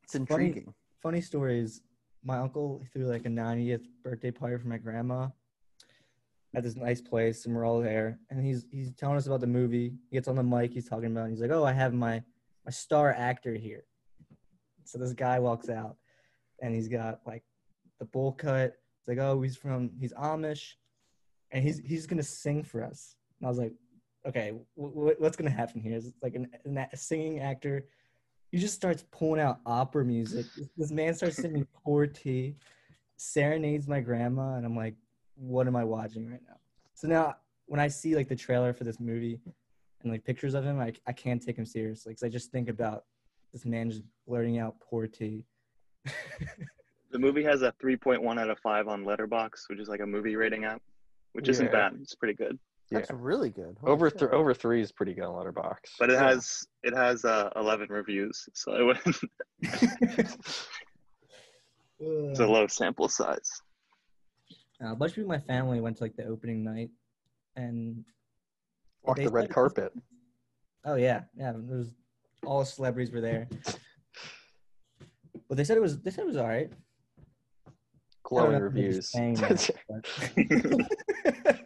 It's intriguing. Funny story is my uncle threw like a 90th birthday party for my grandma at this nice place, and we're all there. And he's he's telling us about the movie. He gets on the mic, he's talking about. It, and he's like, "Oh, I have my my star actor here." So this guy walks out, and he's got like the bowl cut. It's like, "Oh, he's from he's Amish, and he's he's gonna sing for us." And I was like, "Okay, w- w- what's gonna happen here? Is like an, an, a singing actor?" He just starts pulling out opera music. This- This man starts singing [laughs] poor T, serenades my grandma, and I'm like, what am I watching right now? So now when I see like the trailer for this movie and like pictures of him, I, I can't take him seriously because I just think about this man just blurting out poor T. [laughs] the movie has a 3.1 out of 5 on Letterboxd, which is like a movie rating app, which isn't bad. It's pretty good. That's really good. Holy Over shit. th- over three is pretty good on Letterboxd. But it Yeah. has it has uh, 11 reviews, so I wouldn't. [laughs] It's a low sample size. Uh, a bunch of people in my family went to like the opening night, and Walk they the red said- carpet. Oh yeah, yeah. There was all the celebrities were there. But they said it was they said it was all right. Glowing know if they're reviews. [laughs] that, [laughs]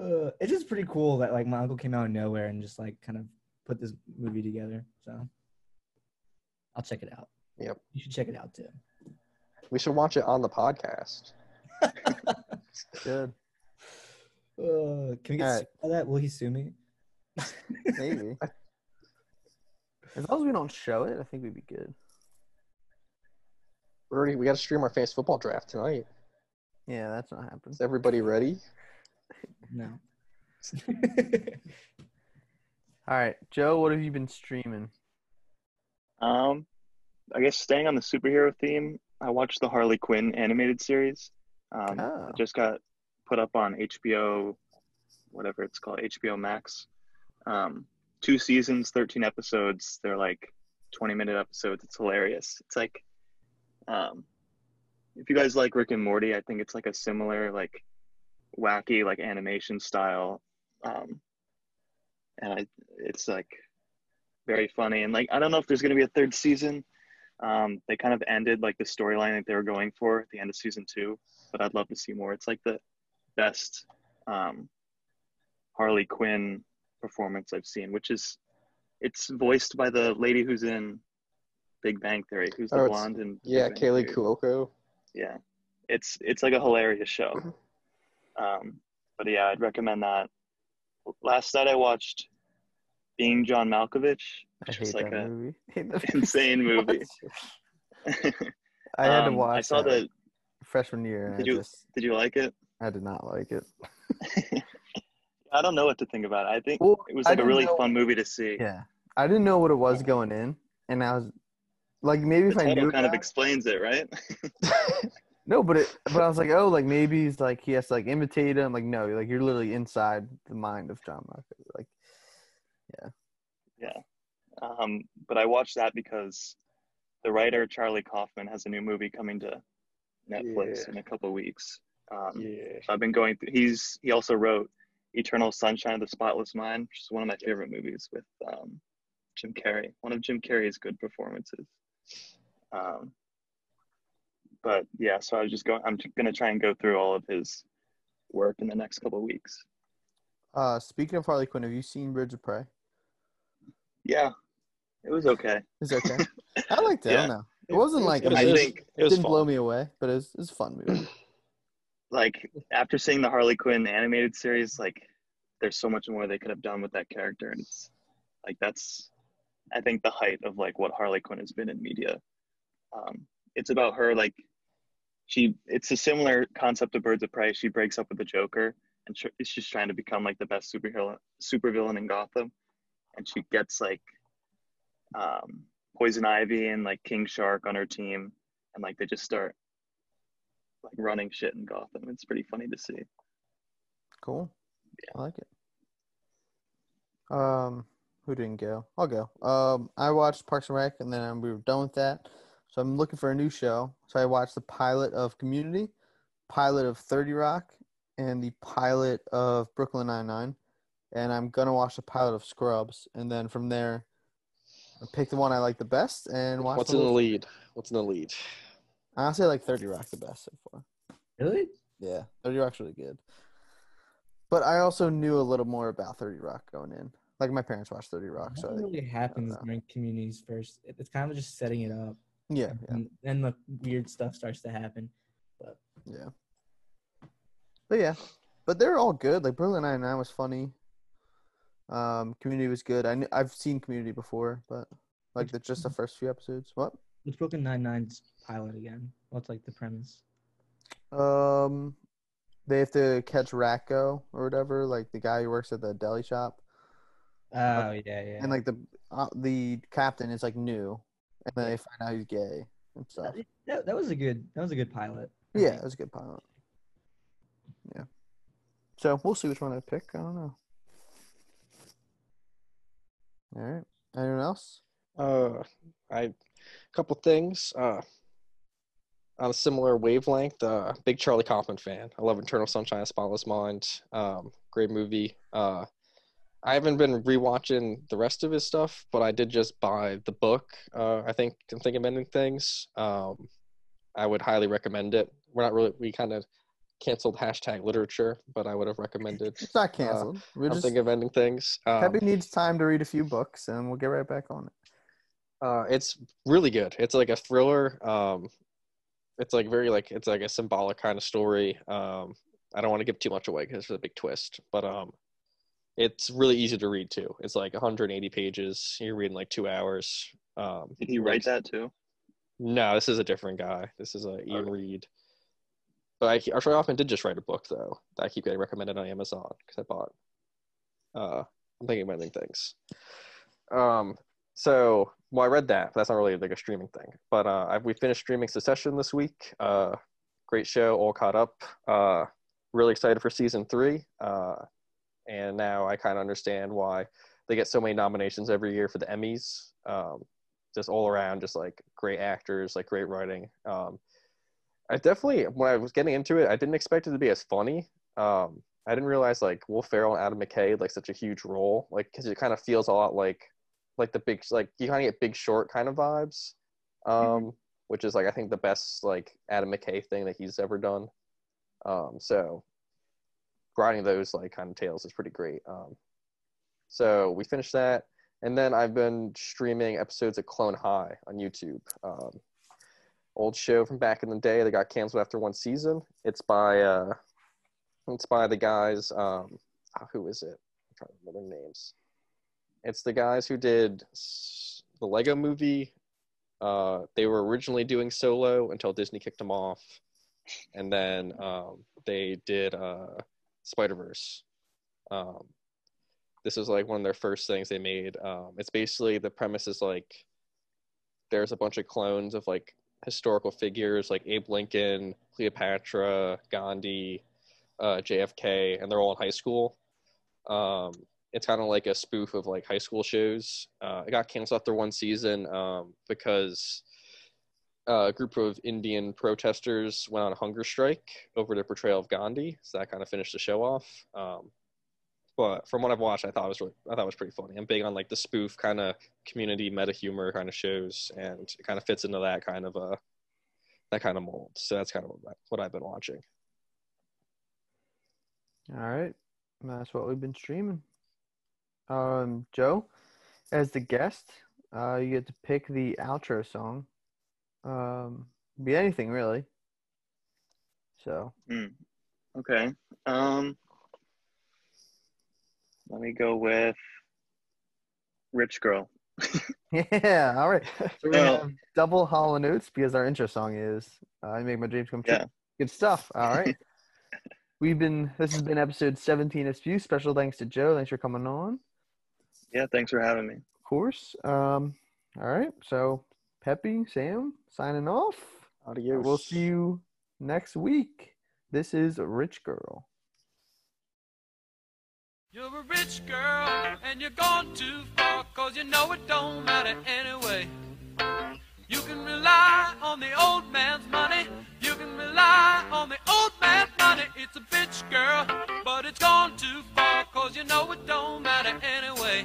Uh, it's just pretty cool that like my uncle came out of nowhere and just like kind of put this movie together. So I'll check it out. Yep. You should check it out too. we should watch it on the podcast. [laughs] good. Uh, can we get All sued by that? Will he sue me? [laughs] Maybe. as long as we don't show it, I think we'd be good. We're already we got to stream our fantasy football draft tonight. Yeah, that's not happening. Is everybody ready? No. [laughs] All right, Joe, what have you been streaming? Um, I guess staying on the superhero theme, I watched the Harley Quinn animated series. Um, Oh. it just got put up on HBO, whatever it's called, HBO Max. Um, two seasons, 13 episodes. They're like 20 minute episodes. It's hilarious. It's like, um, if you guys like Rick and Morty, I think it's like a similar, like, wacky, like animation style. Um, and I, it's like very funny. And like, I don't know if there's going to be a third season. Um, they kind of ended like the storyline that they were going for at the end of season two, but I'd love to see more. It's like the best um, Harley Quinn performance I've seen, which is it's voiced by the lady who's in Big Bang Theory, who's the Oh, blonde and Yeah, Kaley Cuoco. yeah it's it's like a hilarious show [clears throat] um but yeah i'd recommend that last night i watched being john malkovich which hate like that a movie. [laughs] Hate that insane movie [laughs] I had to Um, watch. i saw that the freshman year. Did I you just, did you like it I did not like it. [laughs] i don't know what to think about it i think Well, it was like a really know- fun movie to see Yeah, I didn't know what it was going in, and I was like, maybe the if I knew kind of explains it right No, but it, but I was like, oh, like maybe he's like he has to like imitate him. Like no, like you're literally inside the mind of John Malkovich. Like yeah, yeah. um but i watched that because the writer charlie kaufman has a new movie coming to netflix Yeah. in a couple weeks um yeah. So I've been going through. He's he also wrote Eternal Sunshine of the Spotless Mind, which is one of my favorite movies with um, Jim Carrey. One of Jim Carrey's good performances. Um, but yeah, so I was just going. I'm gonna try and go through all of his work in the next couple of weeks. uh, speaking of Harley Quinn, have you seen Birds of Prey? Yeah, it was okay. It's okay. [laughs] I liked it. I don't know. It wasn't like it was, I it was- think- it was didn't fun. blow me away, but it was, it was a fun movie. [clears throat] Like after seeing the Harley Quinn animated series, like there's so much more they could have done with that character, and it's like that's I think the height of like what Harley Quinn has been in media. Um, it's about her like she. It's a similar concept of Birds of Prey. She breaks up with the Joker, and tr- she's trying to become like the best superhero supervillain in Gotham, and she gets like um, Poison Ivy and like King Shark on her team, and like they just start like running shit in Gotham. It's pretty funny to see. Cool. Yeah. I like it. Um, who didn't go? I'll go. Um, I watched Parks and Rec, and then we were done with that. So I'm looking for a new show. So I watched the pilot of Community, pilot of Thirty Rock, and the pilot of Brooklyn Nine Nine. And I'm gonna watch the pilot of Scrubs, and then from there, I pick the one I like the best and watch. What's the in the whole- lead? What's in the lead? I'll say like Thirty Rock the best so far. Really? Yeah, Thirty Rock's really good. But I also knew a little more about Thirty Rock going in. Like my parents watched Thirty Rock, so I Nothing think, really happens know. during communities first. It's kind of just setting it up, yeah, yeah, and then the weird stuff starts to happen. yeah. But yeah, but they're all good. Like Brooklyn Nine Nine was funny. Um, Community was good. I kn- I've seen Community before, but like the, just the first few episodes. What? It's Brooklyn Nine Nine's pilot again? What's like the premise? Um, they have to catch Racco or whatever, like the guy who works at the deli shop. Oh yeah, yeah. and like the uh, the captain is like new, and then they find out he's gay and stuff. that, that, that was a good that was a good pilot. I Yeah, think. it was a good pilot. Yeah. So we'll see which one I pick. I don't know. All right. Anyone else? Uh, I couple things. Uh, on a similar wavelength, uh, big Charlie Kaufman fan. I love Eternal Sunshine of the Spotless Mind. Um, great movie. Uh, I haven't been rewatching the rest of his stuff, but I did just buy the book. Uh, I think I'm thinking of ending things. Um, I would highly recommend it. We're not really we kind of canceled hashtag literature, but I would have recommended. It's not canceled. We're I'm just thinking of ending things. Um, Peppy needs time to read a few books, and we'll get right back on it. Uh, it's really good. It's like a thriller. Um, it's like very like it's like a symbolic kind of story. Um, I don't want to give too much away because it's a big twist, but um, it's really easy to read too. It's like 180 pages. You're reading like two hours. Um, Did he write that too? no, this is a different guy. This is a Iain Okay. Reid. But I, Arthur Hoffman did just write a book though that I keep getting recommended on Amazon because I bought. Uh, I'm thinking of ending things. Um, so well, I read that. But that's not really like a streaming thing. But uh, I, we finished streaming Succession this week. Uh, great show, all caught up. Uh, really excited for season three. Uh, and now I kind of understand why they get so many nominations every year for the Emmys. Um, just all around, just like great actors, like great writing. Um, I definitely, when I was getting into it, I didn't expect it to be as funny. Um, I didn't realize like Will Ferrell and Adam McKay like such a huge role, like because it kind of feels a lot like, like the big, like you kind of get Big Short kind of vibes, um, which is like I think the best like Adam McKay thing that he's ever done. Um, so writing those like kind of tales is pretty great. Um, so we finished that, and then I've been streaming episodes of Clone High on YouTube. Um, old show from back in the day that got canceled after one season. It's by uh, it's by the guys. Um, ah, who is it? I'm trying to remember their names. It's the guys who did the Lego Movie. Uh, they were originally doing Solo until Disney kicked them off, and then um, they did uh, Spider Verse. Um, this is like one of their first things they made. Um, it's basically the premise is like there's a bunch of clones of like historical figures like Abe Lincoln, Cleopatra, Gandhi, uh, JFK, and they're all in high school. Um, it's kind of like a spoof of like high school shows. Uh, it got canceled after one season um, because a group of Indian protesters went on a hunger strike over their portrayal of Gandhi. So that kind of finished the show off. Um, but from what I've watched, I thought it was really, I thought it was pretty funny. I'm big on like the spoof kind of community meta humor kind of shows, and it kind of fits into that kind of uh that kind of mold. So that's kind of what, what I've been watching. All right. That's what we've been streaming. Um, Joe, as the guest, uh, you get to pick the outro song. Um, be anything really. So Hmm. Okay. Um, let me go with Rich Girl. [laughs] yeah, all right. So Well- double Hall and Oates because our intro song is uh, "I Make My Dreams Come True." Yeah. Good stuff. All right. [laughs] We've been. This has been episode 17 of Spew. Special thanks to Joe. Thanks for coming on. Yeah, thanks for having me. Of course. Um. All right. So, Peppy, Sam, signing off. Adios. We'll see you next week. This is Rich Girl. You're a rich girl and you're gone too far, cause you know it don't matter anyway. You can rely on the old man's money. You can rely on the old man's money. It's a bitch girl, but it's gone too far, cause you know it don't matter anyway.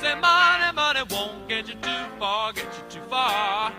Say money, money won't get you too far, get you too far.